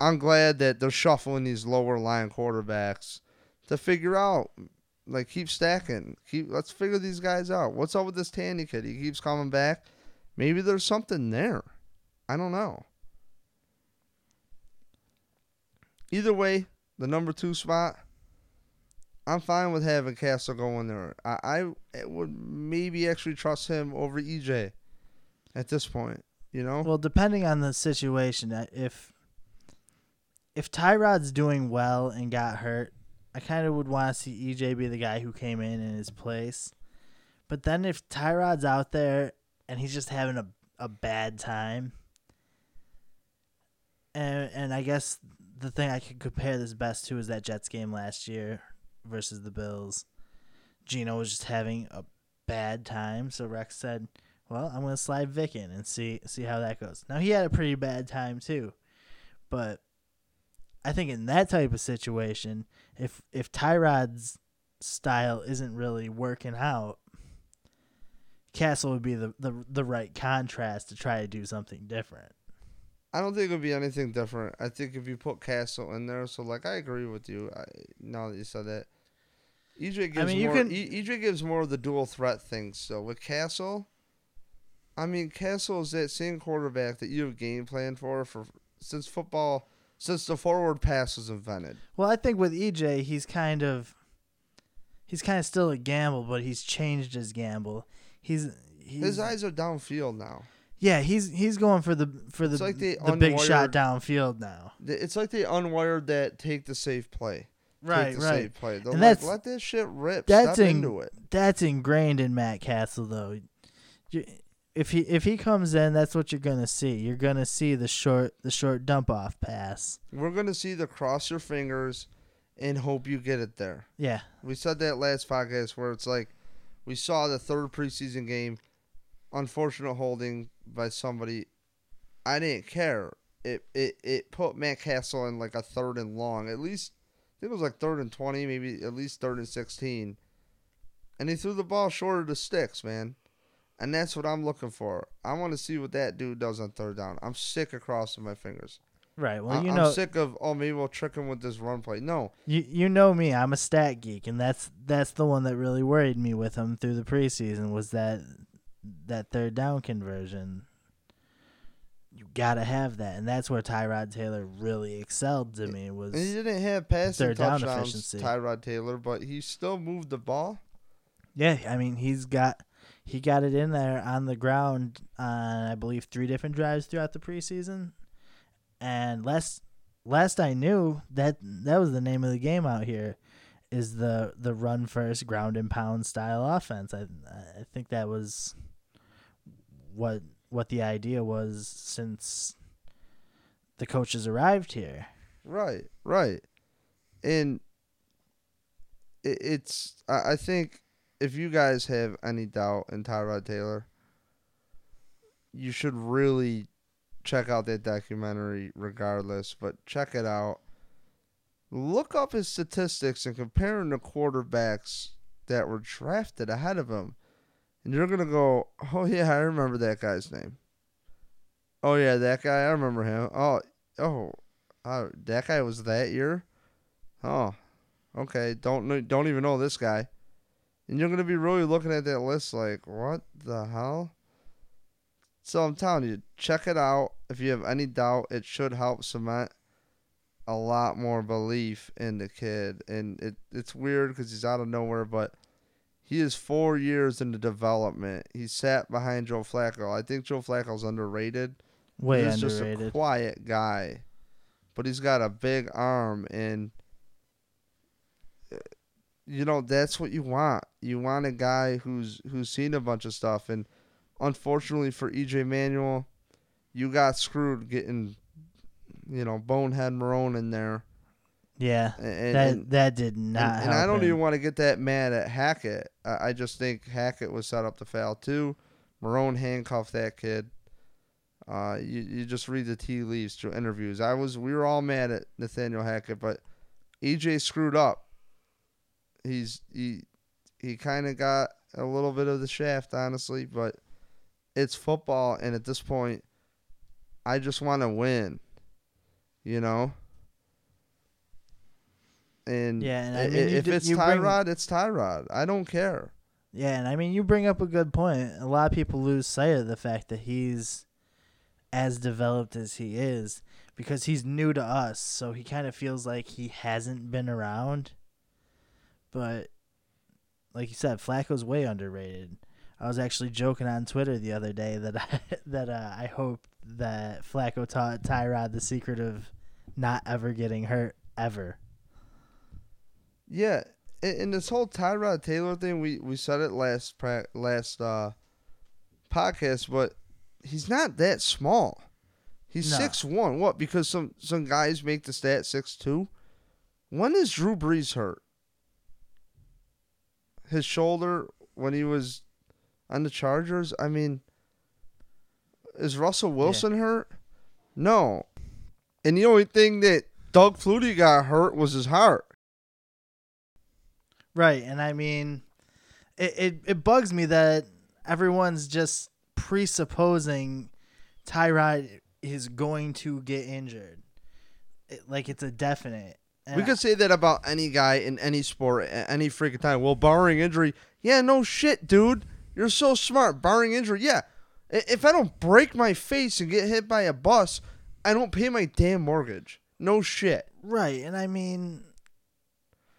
Speaker 1: I'm glad that they're shuffling these lower line quarterbacks to figure out like keep stacking. Keep let's figure these guys out. What's up with this Tandy kid? He keeps coming back. Maybe there's something there. I don't know. Either way, the number two spot, I'm fine with having Cassel go in there. I, I would maybe actually trust him over EJ at this point. You know?
Speaker 2: Well, depending on the situation, uh, if if Tyrod's doing well and got hurt, I kind of would want to see EJ be the guy who came in in his place. But then if Tyrod's out there and he's just having a a bad time, and and I guess the thing I could compare this best to is that Jets game last year versus the Bills. Geno was just having a bad time, so Rex said, "Well, I'm gonna slide Vick in and see see how that goes." Now he had a pretty bad time too, but I think in that type of situation, if if Tyrod's style isn't really working out, Cassel would be the, the the right contrast to try to do something different.
Speaker 1: I don't think it would be anything different. I think if you put Cassel in there, so like I agree with you. I, now that you said that, EJ gives
Speaker 2: mean, you
Speaker 1: more.
Speaker 2: can-
Speaker 1: E- EJ gives more of the dual threat thing. So with Cassel, I mean Cassel is that same quarterback that you have game plan for for since football since the forward pass was invented.
Speaker 2: Well, I think with EJ, he's kind of he's kind of still a gamble, but he's changed his gamble. He's, he's
Speaker 1: His eyes are downfield now.
Speaker 2: yeah, he's he's going for the for the
Speaker 1: like
Speaker 2: the big shot downfield now.
Speaker 1: It's like they unwired that take the safe play.
Speaker 2: Right, right.
Speaker 1: Play. They're
Speaker 2: And
Speaker 1: like,
Speaker 2: that's-
Speaker 1: let this shit rip.
Speaker 2: that's in-
Speaker 1: into it.
Speaker 2: That's ingrained in Matt Cassel though. If he if he comes in, that's what you're gonna see. You're gonna see the short the short dump off pass.
Speaker 1: We're gonna see the cross your fingers and hope you get it there.
Speaker 2: Yeah,
Speaker 1: We said that last podcast where it's like we saw the third preseason game, unfortunate holding by somebody. I didn't care. It it it put Matt Cassel in like a third and long. At least I think it was like third and twenty, maybe at least third and sixteen. And he threw the ball short of the sticks, man. And that's what I'm looking for. I want to see what that dude does on third down. I'm sick of crossing my fingers.
Speaker 2: right. Well,
Speaker 1: I-
Speaker 2: you
Speaker 1: I'm
Speaker 2: know
Speaker 1: sick of oh maybe we'll trick him with this run play. No,
Speaker 2: you you know me. I'm a stat geek, and that's that's the one that really worried me with him through the preseason was that that third down conversion. Gotta have that, and that's where Tyrod Taylor really excelled to me. Was
Speaker 1: And he didn't have passing
Speaker 2: Third down
Speaker 1: touchdowns,
Speaker 2: efficiency.
Speaker 1: Tyrod Taylor, but he still moved the ball.
Speaker 2: Yeah, I mean he's got he got it in there on the ground on I believe three different drives throughout the preseason, and last last I knew that that was the name of the game out here, is the the run first ground and pound style offense. I I think that was what what the idea was since the coaches arrived here.
Speaker 1: Right, right. And it, it's I, I think if you guys have any doubt in Tyrod Taylor, you should really check out that documentary regardless, but check it out. Look up his statistics and compare him to quarterbacks that were drafted ahead of him. And you're to go, oh, yeah, I remember that guy's name. Oh, yeah, that guy, I remember him. Oh, oh, oh that guy was that year? Oh, okay. Don't don't even know this guy. And you're to be really looking at that list like, what the hell? So I'm telling you, check it out. If you have any doubt, it should help cement a lot more belief in the kid. And it it's weird because he's out of nowhere, but he is four years into development. He sat behind Joe Flacco. I think Joe Flacco's underrated.
Speaker 2: Way
Speaker 1: he's just a quiet guy, but he's got a big arm and. uh, You know that's what you want. You want a guy who's who's seen a bunch of stuff, and unfortunately for EJ Manuel, you got screwed getting, you know, bonehead Marrone in there.
Speaker 2: Yeah,
Speaker 1: And,
Speaker 2: that
Speaker 1: and,
Speaker 2: that did not.
Speaker 1: and, and I don't
Speaker 2: him.
Speaker 1: even want to get that mad at Hackett. I, I just think Hackett was set up to fail too. Marrone handcuffed that kid. Uh, you you just read the tea leaves through interviews. I was we were all mad at Nathaniel Hackett, but EJ screwed up. He's he he kind of got a little bit of the shaft, honestly, but it's football, and at this point, I just want to win. You know. And
Speaker 2: Yeah, and I mean,
Speaker 1: if it's
Speaker 2: bring-
Speaker 1: Tyrod, it's Tyrod. I don't care.
Speaker 2: Yeah, and I mean, you bring up a good point. A lot of people lose sight of the fact that he's as developed as he is because he's new to us, so he kind of feels like he hasn't been around. But like you said, Flacco's way underrated. I was actually joking on Twitter the other day that I that uh, I hope that Flacco taught Tyrod the secret of not ever getting hurt ever.
Speaker 1: Yeah, in, in this whole Tyrod Taylor thing, we, we said it last pra- last uh, podcast, but he's not that small. He's
Speaker 2: No.
Speaker 1: six one. What? Because some some guys make the stat six two. When is Drew Brees hurt? His shoulder when he was on the Chargers. I mean, is Russell Wilson hurt? No. And the only thing that Doug Flutie got hurt was his heart.
Speaker 2: Right, and I mean, it, it it bugs me that everyone's just presupposing Tyrod is going to get injured, It- like it's a definite. And
Speaker 1: We could say that about any guy in any sport at any freaking time. Well, barring injury, yeah, no shit, dude. You're so smart. Barring injury, yeah. If I don't break my face and get hit by a bus, I don't pay my damn mortgage. No shit.
Speaker 2: right, and I mean,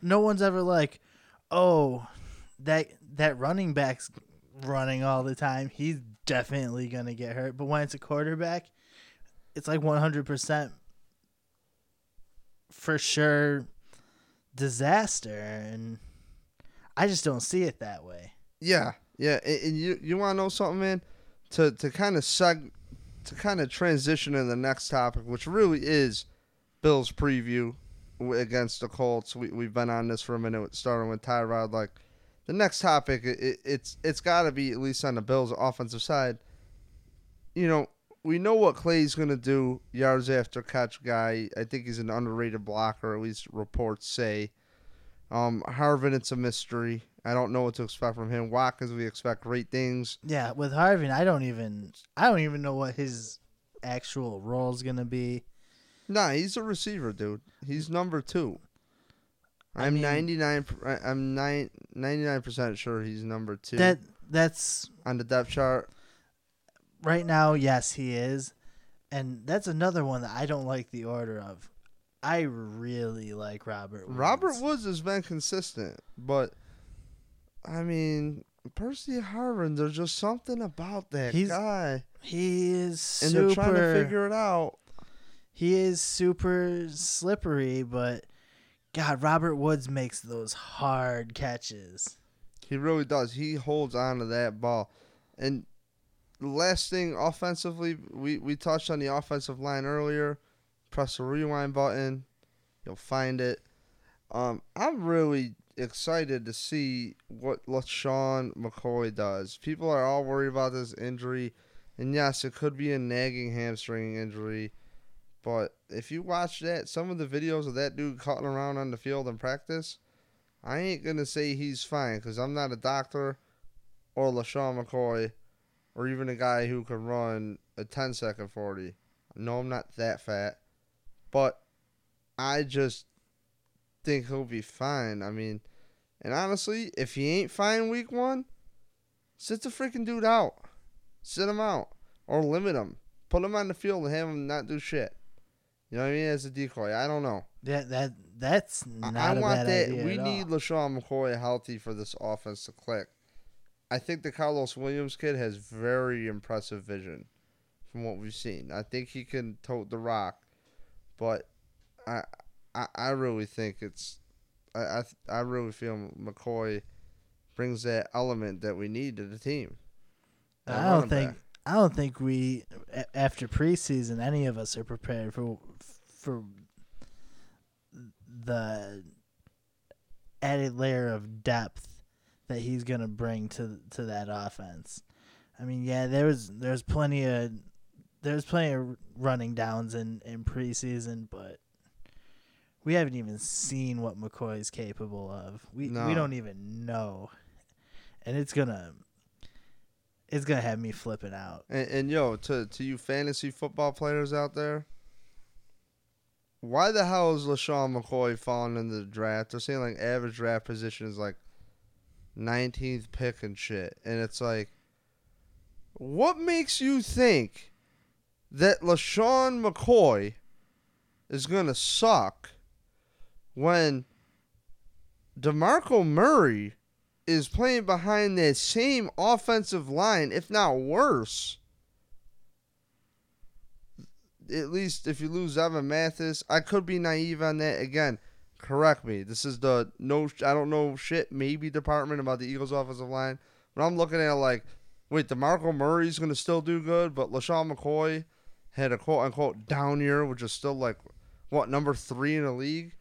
Speaker 2: no one's ever like, oh, that that running back's running all the time. He's definitely gonna get hurt. But when it's a quarterback, it's like one hundred percent for sure disaster, and I just don't see it that way.
Speaker 1: Yeah, yeah. And, you you want to know something, man? To to kind of seg, to kind of transition in the next topic, which really is Bill's preview against the Colts. We we've been on this for a minute, starting with Tyrod. Like the next topic, it, it, it's it's got to be at least on the Bills' offensive side. You know, we know what Clay's gonna do, yards after catch guy. I think he's an underrated blocker, at least reports say. Um, Harvin, it's a mystery. I don't know what to expect from him. Watkins, we expect great things.
Speaker 2: Yeah, with Harvin, I don't even I don't even know what his actual role is gonna be.
Speaker 1: Nah, he's a receiver, dude. He's number two.
Speaker 2: I
Speaker 1: I'm
Speaker 2: mean-
Speaker 1: 99 I'm 9, 99% sure he's number two
Speaker 2: That that's
Speaker 1: on the depth chart.
Speaker 2: right now, yes, he is, and that's another one that I don't like the order of. I really like Robert. Woods.
Speaker 1: Robert Woods has been consistent, but I mean, Percy Harvin, there's just something about that
Speaker 2: He's
Speaker 1: guy,
Speaker 2: He is
Speaker 1: and
Speaker 2: super.
Speaker 1: they're trying to figure it out.
Speaker 2: He is super slippery, but God, Robert Woods makes those hard catches.
Speaker 1: He really does. He holds on to that ball. And last thing offensively, we, we touched on the offensive line earlier. Press the rewind button. You'll find it. Um, I'm really excited to see what LeSean McCoy does. People are all worried about this injury. And yes, it could be a nagging hamstring injury. But if you watch that, some of the videos of that dude cutting around on the field in practice, I ain't gonna say he's fine because I'm not a doctor or LeSean McCoy or even a guy who can run a 10 second 40. No, I'm not that fat, but I just think he'll be fine. I mean, and honestly, if he ain't fine week one, sit the freaking dude out, sit him out, or limit him, put him on the field and have him not do shit. You know what I mean? As a decoy, I don't know.
Speaker 2: That that that's
Speaker 1: I-
Speaker 2: not
Speaker 1: I
Speaker 2: a
Speaker 1: want
Speaker 2: bad
Speaker 1: that.
Speaker 2: idea
Speaker 1: We need
Speaker 2: all.
Speaker 1: LeSean McCoy healthy for this offense to click. I think the Karlos Williams kid has very impressive vision from what we've seen. I think he can tote the rock, but I I, I really think it's I, I I really feel McCoy brings that element that we need to the team.
Speaker 2: I don't think
Speaker 1: back.
Speaker 2: I don't think we a- after preseason, any of us are prepared for for the added layer of depth that he's gonna bring to to that offense. I mean, yeah, there was there's plenty of there's plenty of running downs in in preseason, but we haven't even seen what McCoy's capable of. We
Speaker 1: No.
Speaker 2: we don't even know, and it's gonna it's gonna have me flipping out.
Speaker 1: And, and yo, to to you fantasy football players out there, why the hell is LeSean McCoy falling in the draft? They're saying like average draft position is like 19th pick and shit, and it's like, what makes you think that LeSean McCoy is gonna suck when DeMarco Murray is playing behind that same offensive line, if not worse. At least if you lose Evan Mathis, I could be naive on that. Again, correct me. This is the no, I don't know shit, maybe department about the Eagles' offensive line. But I'm looking at like, wait, DeMarco Murray's going to still do good, but LeSean McCoy had a quote unquote down year, which is still like, what, number three in the league?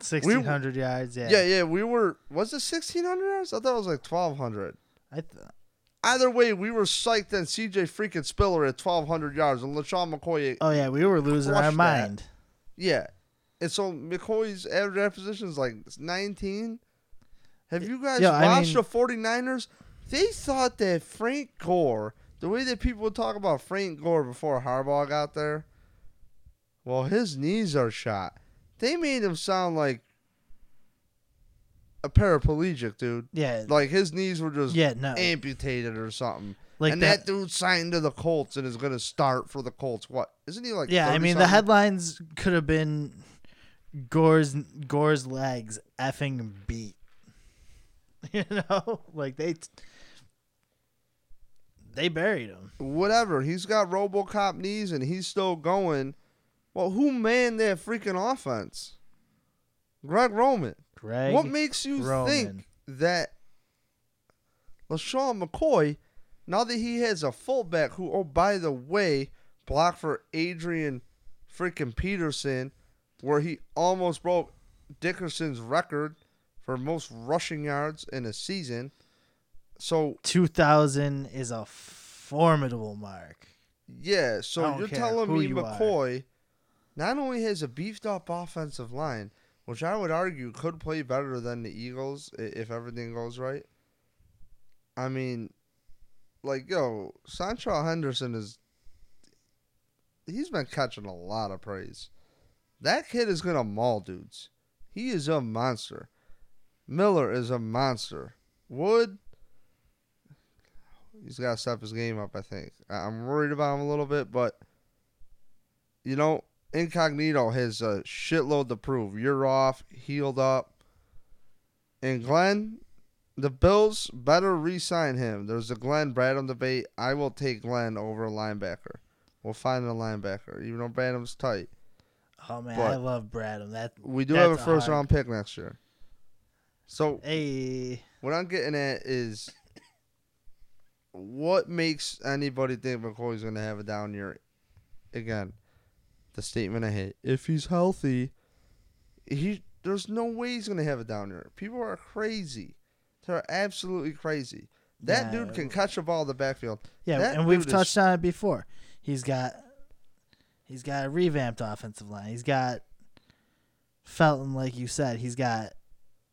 Speaker 2: Sixteen hundred yards, yeah.
Speaker 1: Yeah, yeah, we were. Was it sixteen hundred yards? I thought it was like twelve hundred.
Speaker 2: I th-
Speaker 1: Either way, we were psyched on CJ freaking Spiller at twelve hundred yards and LeSean McCoy.
Speaker 2: oh yeah, we were losing our
Speaker 1: Crushed that.
Speaker 2: mind.
Speaker 1: Yeah, and so McCoy's average position is like nineteen. Have you guys
Speaker 2: Yo, I
Speaker 1: watched
Speaker 2: mean-
Speaker 1: the 49ers? They thought that Frank Gore, the way that people would talk about Frank Gore before Harbaugh got there, well, his knees are shot. They made him sound like a paraplegic, dude.
Speaker 2: Yeah,
Speaker 1: Like his knees were just
Speaker 2: yeah, no,
Speaker 1: amputated or something.
Speaker 2: like
Speaker 1: and
Speaker 2: that.
Speaker 1: that, dude signed to the Colts and is going to start for the Colts. What isn't he like?
Speaker 2: yeah, I
Speaker 1: 30
Speaker 2: mean the headlines could have been Gore's Gore's legs effing beat. You know, like they they buried him.
Speaker 1: Whatever. He's got RoboCop knees and he's still going. Well, who manned that freaking offense? Greg Roman.
Speaker 2: Greg,
Speaker 1: what makes you
Speaker 2: Roman.
Speaker 1: think that LeSean McCoy, now that he has a fullback who, oh, by the way, blocked for Adrian freaking Peterson, where he almost broke Dickerson's record for most rushing yards in a season. So,
Speaker 2: two thousand is a formidable mark.
Speaker 1: yeah, so you're telling me
Speaker 2: you are.
Speaker 1: Not only has a beefed up offensive line, which I would argue could play better than the Eagles if everything goes right. I mean, like, yo, Seantrel Henderson is. He's been catching a lot of praise. That kid is to maul dudes. He is a monster. Miller is a monster. Wood. He's got to step his game up, I think. I'm worried about him a little bit, but. You know, Incognito has a shitload to prove. You're off, healed up. And Glenn, the Bills better re sign him. There's a Glenn Bradham debate. I will take Glenn over a linebacker. We'll find a linebacker, even though Bradham's tight.
Speaker 2: Oh man,
Speaker 1: But-
Speaker 2: I love Bradham. That
Speaker 1: We do have a first
Speaker 2: hard-
Speaker 1: round pick next year. So
Speaker 2: hey,
Speaker 1: what I'm getting at is what makes anybody think McCoy's going to have a down year? Again, the statement I hate. If he's healthy, he there's no way he's going to have a down year. People are crazy. They're absolutely crazy. That
Speaker 2: Yeah.
Speaker 1: dude can catch a ball in the backfield.
Speaker 2: yeah,
Speaker 1: That
Speaker 2: and we've
Speaker 1: dude is-
Speaker 2: touched on it before. He's got he's got a revamped offensive line. He's got Felton, like you said. He's got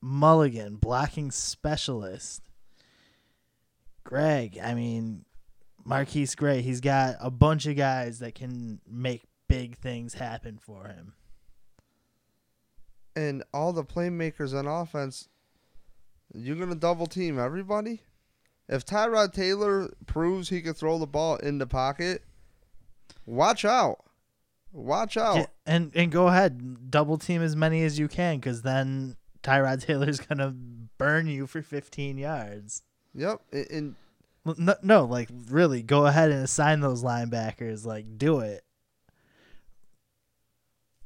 Speaker 2: Mulligan, blocking specialist. Greg, I mean, MarQueis Gray. He's got a bunch of guys that can make big things happen for him.
Speaker 1: And all the playmakers on offense, you're going to double team everybody? If Tyrod Taylor proves he can throw the ball in the pocket, watch out. Watch out.
Speaker 2: Yeah, and and go ahead, double team as many as you can, because then Tyrod Taylor's gonna burn you for 15 yards.
Speaker 1: Yep. And, and
Speaker 2: No, no, like really, go ahead and assign those linebackers. Like, do it.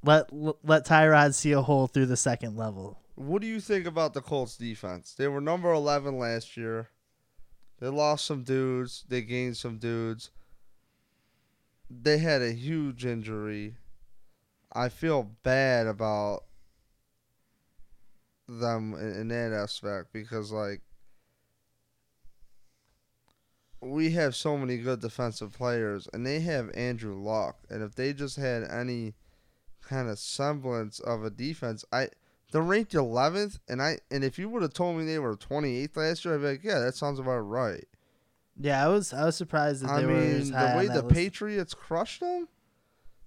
Speaker 2: Let let Tyrod see a hole through the second level.
Speaker 1: what do you think about the Colts defense? They were number 11 last year. They lost some dudes. They gained some dudes. they had a huge injury. I feel bad about them in, in that aspect because like we have so many good defensive players and they have Andrew Luck and if they just had any kind of semblance of a defense I they're ranked 11th and I and if you would have told me they were 28th last year I'd be like yeah that sounds about right
Speaker 2: Yeah, I was I was surprised that
Speaker 1: I
Speaker 2: they were
Speaker 1: mean,
Speaker 2: high
Speaker 1: the way the
Speaker 2: list.
Speaker 1: Patriots crushed them,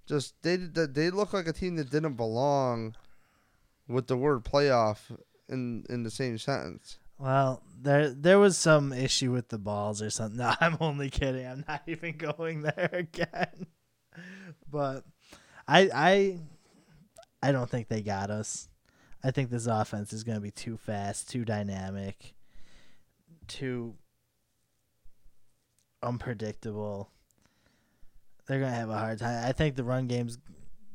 Speaker 1: just they did- they look like a team that didn't belong with the word playoff in in the same sentence.
Speaker 2: Well, there there was some issue with the balls or something. No, I'm only kidding. I'm not even going there again. But I I I don't think they got us. I think this offense is going to be too fast, too dynamic, too unpredictable. They're going to have a hard time. I think the run game's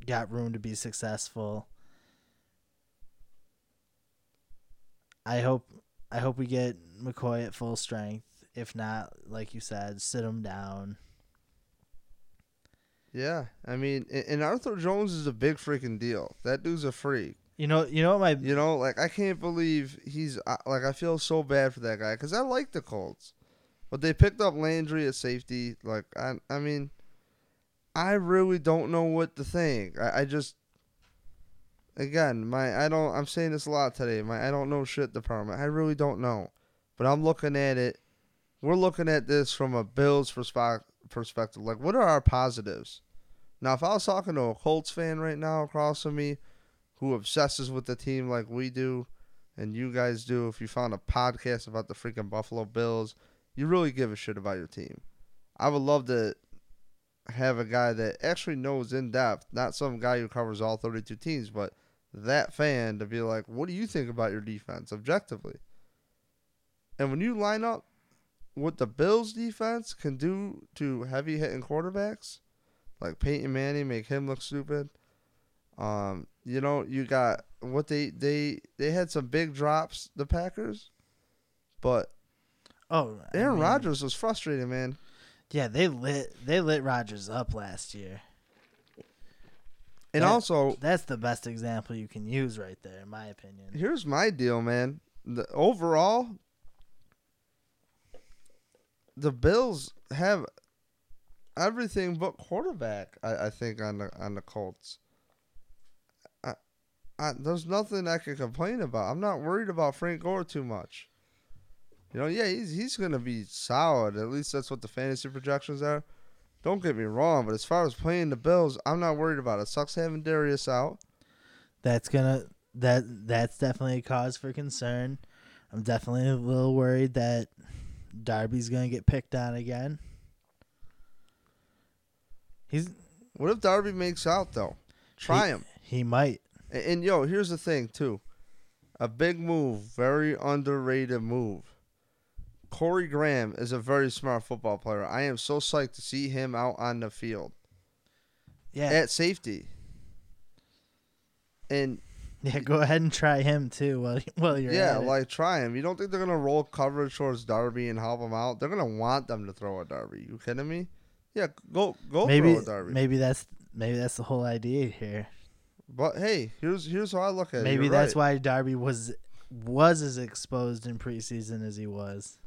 Speaker 2: got room to be successful. I hope I hope we get McCoy at full strength. If not, like you said, sit him down.
Speaker 1: Yeah, I mean, and Arthur Jones is a big freaking deal. That dude's a freak.
Speaker 2: You know, you know my
Speaker 1: You know, like I can't believe he's like I feel so bad for that guy because I like the Colts, but they picked up Landry at safety. Like I, I mean, I really don't know what to think. I, I just, again, my I don't. I'm saying this a lot today. My I don't know shit department. I really don't know, but I'm looking at it. We're looking at this from a Bills perspe- perspective. Like, what are our positives? Now, if I was talking to a Colts fan right now across from me who obsesses with the team like we do and you guys do, if you found a podcast about the freaking Buffalo Bills, you really give a shit about your team. I would love to have a guy that actually knows in depth, not some guy who covers all 32 teams, but that fan to be like, what do you think about your defense objectively? And when you line up what the Bills defense can do to heavy hitting quarterbacks, like Peyton Manning, make him look stupid. Um, you know, you got what they they they had some big drops, the Packers, but
Speaker 2: oh I
Speaker 1: Aaron
Speaker 2: mean,
Speaker 1: Rodgers was frustrated, man.
Speaker 2: Yeah, they lit they lit Rodgers up last year.
Speaker 1: And
Speaker 2: That-
Speaker 1: also,
Speaker 2: That's the best example you can use right there, in my opinion.
Speaker 1: here's my deal, man. The overall, the Bills have everything but quarterback. I, I think on the on the Colts. I, I, there's nothing I can complain about. I'm not worried about Frank Gore too much. You know, yeah, he's he's gonna be solid. At least that's what the fantasy projections are. Don't get me wrong, but as far as playing the Bills, I'm not worried about it. Sucks having Darius out.
Speaker 2: That's gonna that that's definitely a cause for concern. I'm definitely a little worried that Darby's gonna get picked on again. He's
Speaker 1: What if Darby makes out though? Try
Speaker 2: he,
Speaker 1: him.
Speaker 2: He might.
Speaker 1: And, and yo, here's the thing too. A big move, very underrated move. Corey Graham is a very smart football player. I am so psyched to see him out on the field
Speaker 2: Yeah.
Speaker 1: at safety. And
Speaker 2: yeah. Go ahead and try him too. While while you're
Speaker 1: yeah,
Speaker 2: at it.
Speaker 1: like try him. You don't think they're gonna roll coverage towards Darby and help him out? They're gonna want them to throw at Darby. You kidding me? Yeah, go go
Speaker 2: maybe
Speaker 1: throw at Darby.
Speaker 2: maybe that's maybe that's the whole idea here.
Speaker 1: But hey, here's here's how I look at it.
Speaker 2: Maybe that's
Speaker 1: right.
Speaker 2: why Darby was was as exposed in preseason as he was.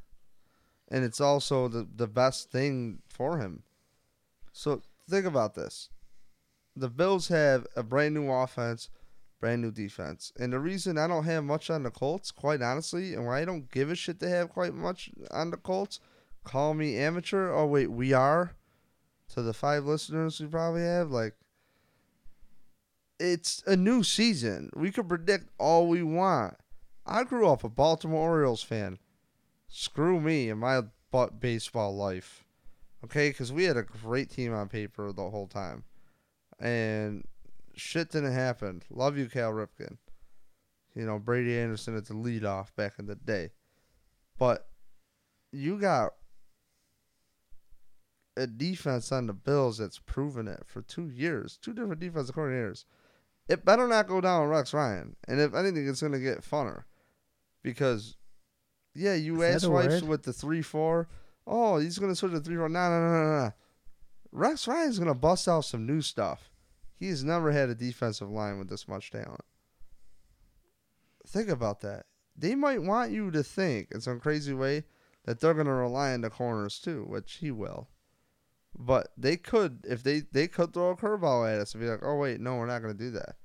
Speaker 1: and it's also the the best thing for him. So think about this: the Bills have a brand new offense, brand new defense, and the reason I don't have much on the Colts, quite honestly, and why I don't give a shit to have quite much on the Colts, call me amateur. Oh wait, we are. To the five listeners we probably have, like, it's a new season. We can predict all we want. I grew up a Baltimore Orioles fan screw me and my butt baseball life. Okay, because we had a great team on paper the whole time, and shit didn't happen. Love you, Cal Ripken. You know Brady Anderson at the leadoff back in the day, but you got a defense on the Bills that's proven it for two years, two different defensive coordinators. It better not go down with Rex Ryan, and if anything, it's gonna get funner because yeah, you ass wipes with the three four. Oh, he's gonna switch to three four. No, no, no, no, no. Rex Ryan's gonna bust out some new stuff. He's never had a defensive line with this much talent. Think about that. They might want you to think in some crazy way that they're gonna rely on the corners too, which he will. But they could if they they could throw a curveball at us and be like, oh wait, no, we're not gonna do that.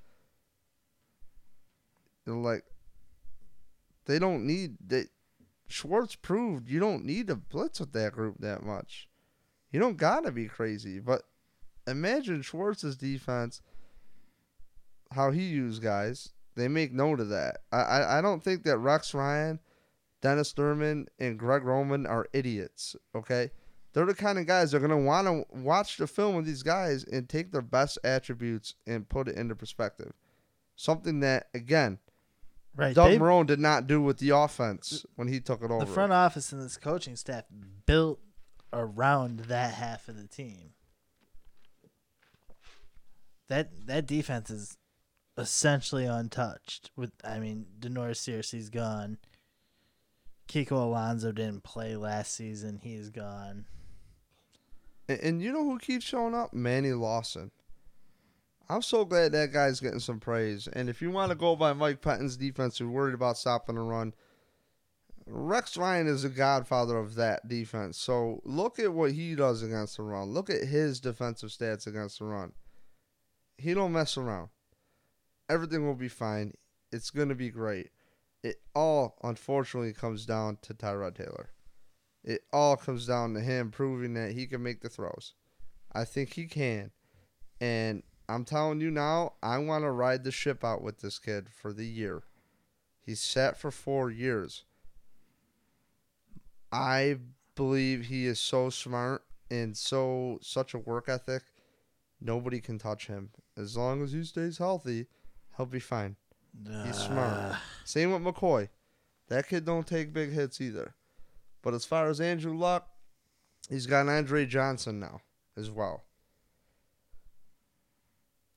Speaker 1: They're like, they don't need they. Schwartz proved you don't need to blitz with that group that much. You don't gotta be crazy, but imagine Schwartz's defense, how he used guys. They make note of that. I, I, I don't think that Rex Ryan, Dennis Thurman, and Greg Roman are idiots. Okay, they're the kind of guys that are gonna want to watch the film of these guys and take their best attributes and put it into perspective. Something that again,
Speaker 2: Right.
Speaker 1: Doug Marrone did not do with the offense when he took it over.
Speaker 2: the front office and this coaching staff built around that half of the team. That that defense is essentially untouched. With I mean, Da'Norris Searcy's gone. Kiko Alonso didn't play last season. He's gone.
Speaker 1: And, and you know who keeps showing up? Manny Lawson. I'm so glad that guy's getting some praise. And if you want to go by Mike Patton's defense, who's worried about stopping the run, Rex Ryan is the godfather of that defense. So look at what he does against the run. Look at his defensive stats against the run. He don't mess around. Everything will be fine. It's going to be great. It all, unfortunately, comes down to Tyrod Taylor. It all comes down to him proving that he can make the throws. I think he can. And I'm telling you now, I want to ride the ship out with this kid for the year. He's set for four years. I believe he is so smart and so such a work ethic. Nobody can touch him. As long as he stays healthy, he'll be fine. He's smart. Same with McCoy. That kid don't take big hits either. But as far as Andrew Luck, he's got Andre Johnson now as well.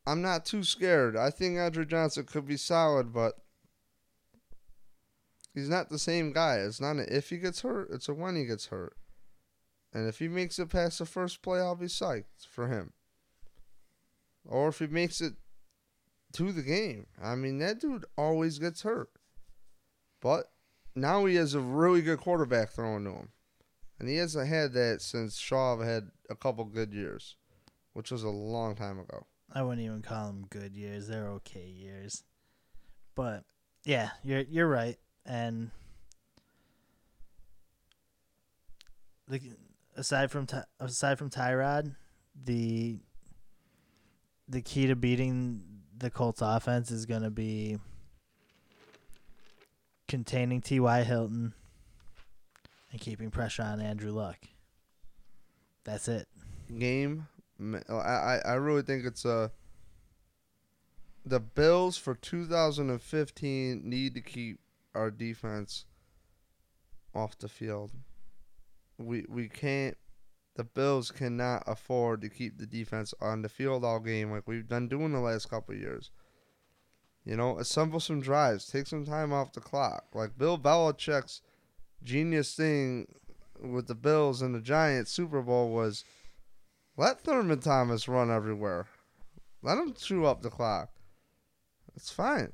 Speaker 1: I'm not too scared. I think Andre Johnson could be solid, but he's not the same guy. It's not an if he gets hurt, it's a when he gets hurt. And if he makes it past the first play, I'll be psyched for him. Or if he makes it to the game. I mean, that dude always gets hurt. But now he has a really good quarterback throwing to him. And he hasn't had that since Schaub had a couple good years, which was a long time ago.
Speaker 2: I wouldn't even call them good years. They're okay years. But yeah, you're you're right. And the aside from Ty, aside from Tyrod, the the key to beating the Colts offense is going to be containing T.Y. Hilton and keeping pressure on Andrew Luck. That's it.
Speaker 1: Game, oh, I I, I really think it's a. The Bills for 2015 need to keep our defense off the field. We we can't. The Bills cannot afford to keep the defense on the field all game like we've been doing the last couple years. You know, assemble some drives, take some time off the clock. Like Bill Belichick's genius thing with the Bills and the Giants Super Bowl was let Thurman Thomas run everywhere. Let him chew up the clock. It's fine.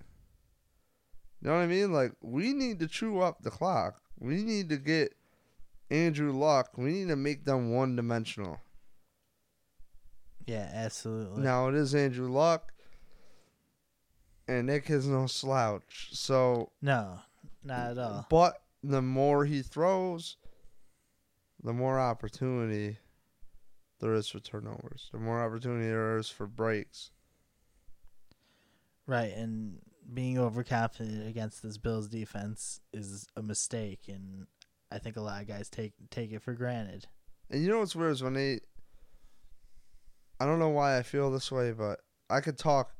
Speaker 1: You know what I mean? Like we need to chew up the clock. We need to get Andrew Luck. We need to make them one dimensional.
Speaker 2: Yeah, absolutely.
Speaker 1: Now it is Andrew Luck, and Nick is no slouch. So,
Speaker 2: No, not at all.
Speaker 1: but the more he throws, the more opportunity there is for turnovers. The more opportunity there is for breaks.
Speaker 2: Right, and being overconfident against this Bills defense is a mistake, and I think a lot of guys take take it for granted.
Speaker 1: And you know what's weird is when they. I don't know why I feel this way, but I could talk.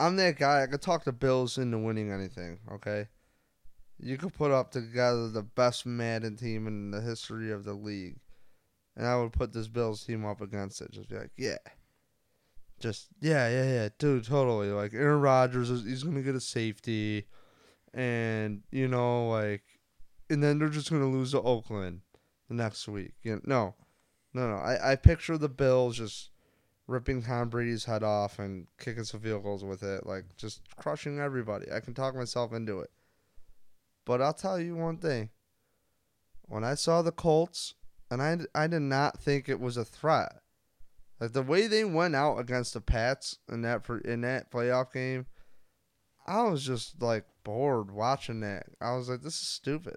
Speaker 1: I'm that guy. I could talk the Bills into winning anything. Okay. You could put up together the best Madden team in the history of the league, and I would put this Bills team up against it. Just be like, yeah. Just yeah, yeah, yeah, dude, totally. Like Aaron Rodgers, is, he's gonna get a safety, and you know, like, and then they're just gonna lose to Oakland the next week. You know, no, No, no. I, I picture the Bills just ripping Tom Brady's head off and kicking some field goals with it, like just crushing everybody. I can talk myself into it. But I'll tell you one thing. When I saw the Colts, and I, I did not think it was a threat. Like the way they went out against the Pats in that in that playoff game, I was just like bored watching that. I was like, this is stupid.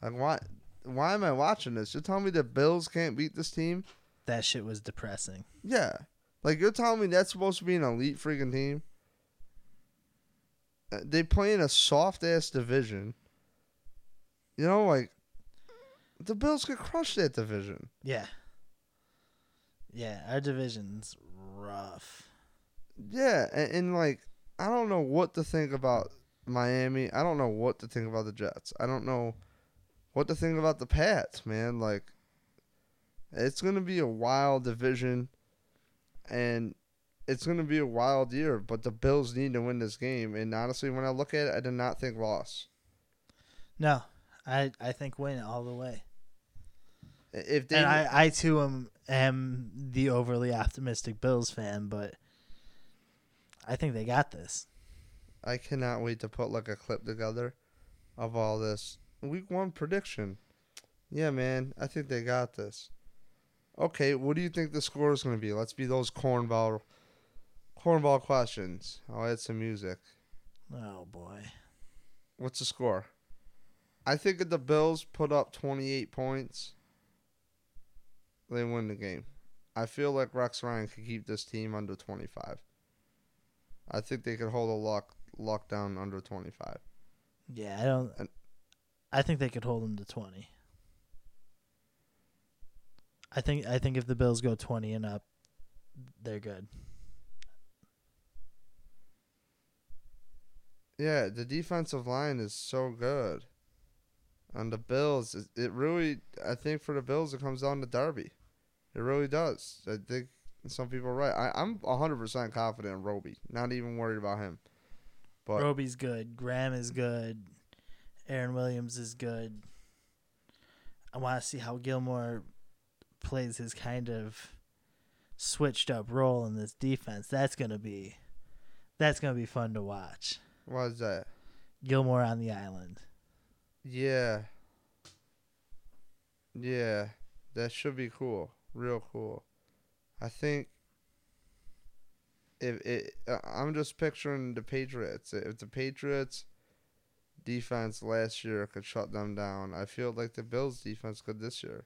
Speaker 1: Like why why am I watching this? You're telling me the Bills can't beat this team?
Speaker 2: That shit was depressing.
Speaker 1: Yeah. Like you're telling me that's supposed to be an elite freaking team? Uh, They play in a soft ass division. You know, like the Bills could crush that division.
Speaker 2: Yeah. Yeah, our division's rough.
Speaker 1: Yeah, and, and like I don't know what to think about Miami. I don't know what to think about the Jets. I don't know what to think about the Pats, man. Like it's gonna be a wild division, and it's gonna be a wild year. But the Bills need to win this game. And honestly, when I look at it, I did not think loss.
Speaker 2: No, I I think win all the way.
Speaker 1: If they
Speaker 2: and I, I too am am the overly optimistic Bills fan, but I think they got this.
Speaker 1: I cannot wait to put like a clip together of all this. Week one prediction. Yeah, man, I think they got this. Okay, what do you think the score is going to be? Let's be those cornball, cornball questions. I'll add some music.
Speaker 2: Oh boy.
Speaker 1: What's the score? I think if the Bills put up 28 points, they win the game. I feel like Rex Ryan could keep this team under 25. I think they could hold a lock lockdown under 25.
Speaker 2: Yeah, I don't.
Speaker 1: And-
Speaker 2: I think they could hold them to twenty. I think I think if the Bills go twenty and up, they're good.
Speaker 1: Yeah, the defensive line is so good. On the Bills, it, it really, I think for the Bills, it comes down to Darby. It really does. I think some people are right. I, I'm 100% confident in Robey. Not even worried about him. But
Speaker 2: Robey's good. Graham is good. Aaron Williams is good. I want to see how Gilmore plays his kind of switched up role in this defense. That's gonna be that's gonna be fun to watch.
Speaker 1: what is that?
Speaker 2: Gilmore on the island.
Speaker 1: Yeah. Yeah. That should be cool. Real cool. I think if it uh, I'm just picturing the Patriots. If the Patriots defense last year could shut them down, I feel like the Bills defense could this year.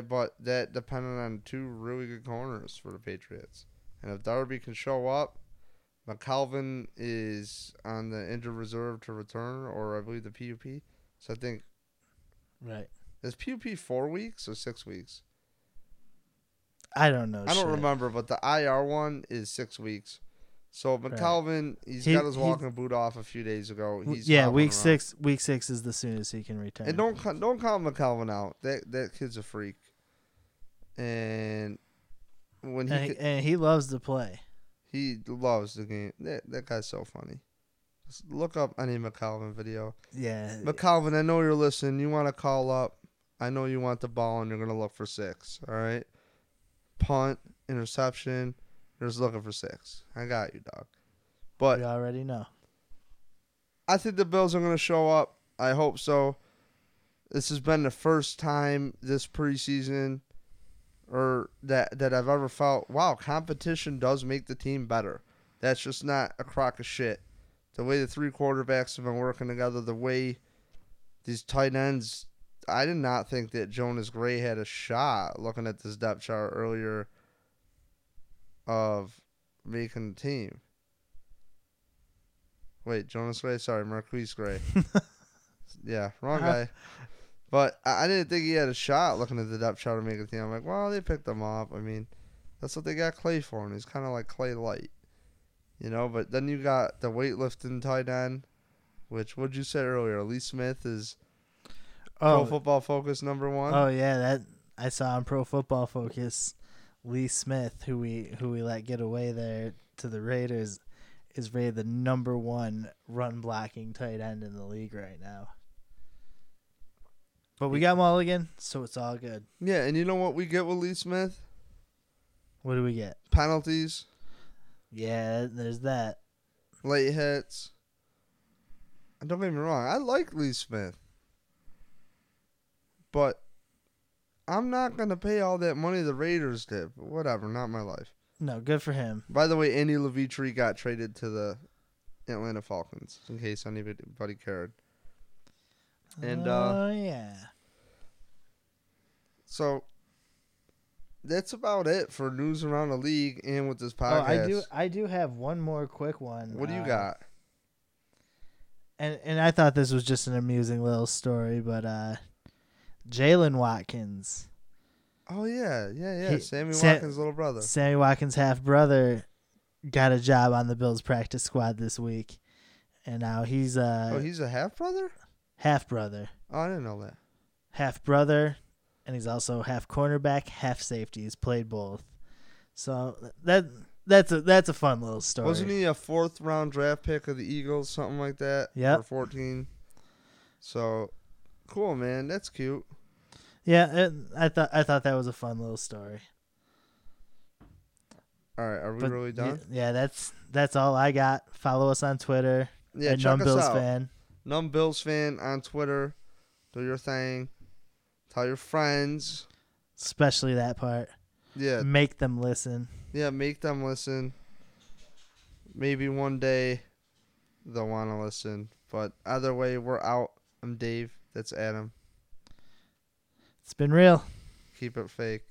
Speaker 1: But that depended on two really good corners for the Patriots. And if Darby can show up, McKelvin is on the injured reserve to return, or I believe the PUP. So I think
Speaker 2: Right.
Speaker 1: is PUP four weeks or six weeks?
Speaker 2: I don't know.
Speaker 1: I don't
Speaker 2: shit.
Speaker 1: remember, but the IR one is six weeks. So
Speaker 2: Right.
Speaker 1: McKelvin, he's
Speaker 2: He-
Speaker 1: got his walking boot off a few days ago. He's
Speaker 2: yeah, week
Speaker 1: around.
Speaker 2: six. Week six is the soonest he can return.
Speaker 1: And don't don't count McKelvin out. That that kid's a freak. And when he
Speaker 2: and,
Speaker 1: could-
Speaker 2: he, and he loves to play.
Speaker 1: he loves the game. That that guy's so funny. Just look up any McKelvin video.
Speaker 2: Yeah.
Speaker 1: McKelvin, I know you're listening. You want to call up. I know you want the ball and you're to look for six. All right? Punt, interception. You're just looking for six. I got you, dog. But
Speaker 2: we already know.
Speaker 1: I think the Bills are to show up. I hope so. This has been the first time this preseason or that that I've ever felt, wow, competition does make the team better. That's just not a crock of shit. The way the three quarterbacks have been working together, the way these tight ends, I did not think that Jonas Gray had a shot looking at this depth chart earlier of making the team. Wait, Jonas Gray? Sorry, MarQueis Gray. yeah, wrong guy. But I I didn't think he had a shot looking at the depth chart to make a team. I'm like, well, they picked him up. I mean, that's what they got Clay for, and he's kind of like Clay light, you know. But then you got the weightlifting tight end, which what'd you say earlier? Lee Smith is
Speaker 2: oh, Pro
Speaker 1: Football Focus number one.
Speaker 2: oh yeah. That I saw on Pro Football Focus. Lee Smith, who we who we let get away there to the Raiders, is rated the number one run blocking tight end in the league right now. But we got Mulligan, so it's all good.
Speaker 1: Yeah, and you know what we get with Lee Smith?
Speaker 2: What do we get?
Speaker 1: Penalties,
Speaker 2: Yeah, there's that.
Speaker 1: late hits. And don't get me wrong, I like Lee Smith. But I'm not gonna pay all that money the Raiders did. But whatever, not my life.
Speaker 2: No, good for him.
Speaker 1: By the way, Andy Levitre got traded to the Atlanta Falcons, in case anybody cared. And, uh,
Speaker 2: oh yeah.
Speaker 1: So that's about it for news around the league and with this podcast. Oh.
Speaker 2: I do. I do have one more quick one.
Speaker 1: What do you
Speaker 2: uh,
Speaker 1: got?
Speaker 2: And and I thought this was just an amusing little story, but uh, Jaylen Watkins,
Speaker 1: Oh yeah, yeah, yeah.
Speaker 2: He-
Speaker 1: Sammy
Speaker 2: Sa-
Speaker 1: Watkins' little brother.
Speaker 2: Sammy Watkins' half brother, got a job on the Bills practice squad this week, and now he's uh
Speaker 1: oh, he's a half brother.
Speaker 2: Half brother,
Speaker 1: Oh, I didn't know that.
Speaker 2: half brother, and he's also half cornerback, half safety. He's played both, so that that's a that's a fun little story.
Speaker 1: Wasn't he a fourth round draft pick of the Eagles, something like that?
Speaker 2: Yeah,
Speaker 1: Or fourteen. So cool, man. That's cute.
Speaker 2: Yeah, it, I thought I thought that was a fun little story.
Speaker 1: All right, are we
Speaker 2: But
Speaker 1: really done?
Speaker 2: Yeah, that's that's all I got. Follow us on Twitter
Speaker 1: Yeah,
Speaker 2: at
Speaker 1: check
Speaker 2: Numb
Speaker 1: us
Speaker 2: Bills
Speaker 1: out.
Speaker 2: fan.
Speaker 1: Numb Bills fan on Twitter. Do your thing. Tell your friends.
Speaker 2: Especially that part.
Speaker 1: Yeah,
Speaker 2: Make them listen.
Speaker 1: yeah. Make them listen. Maybe one day they'll want to listen. But either way, we're out. I'm Dave. That's Adam.
Speaker 2: It's been real.
Speaker 1: Keep it fake.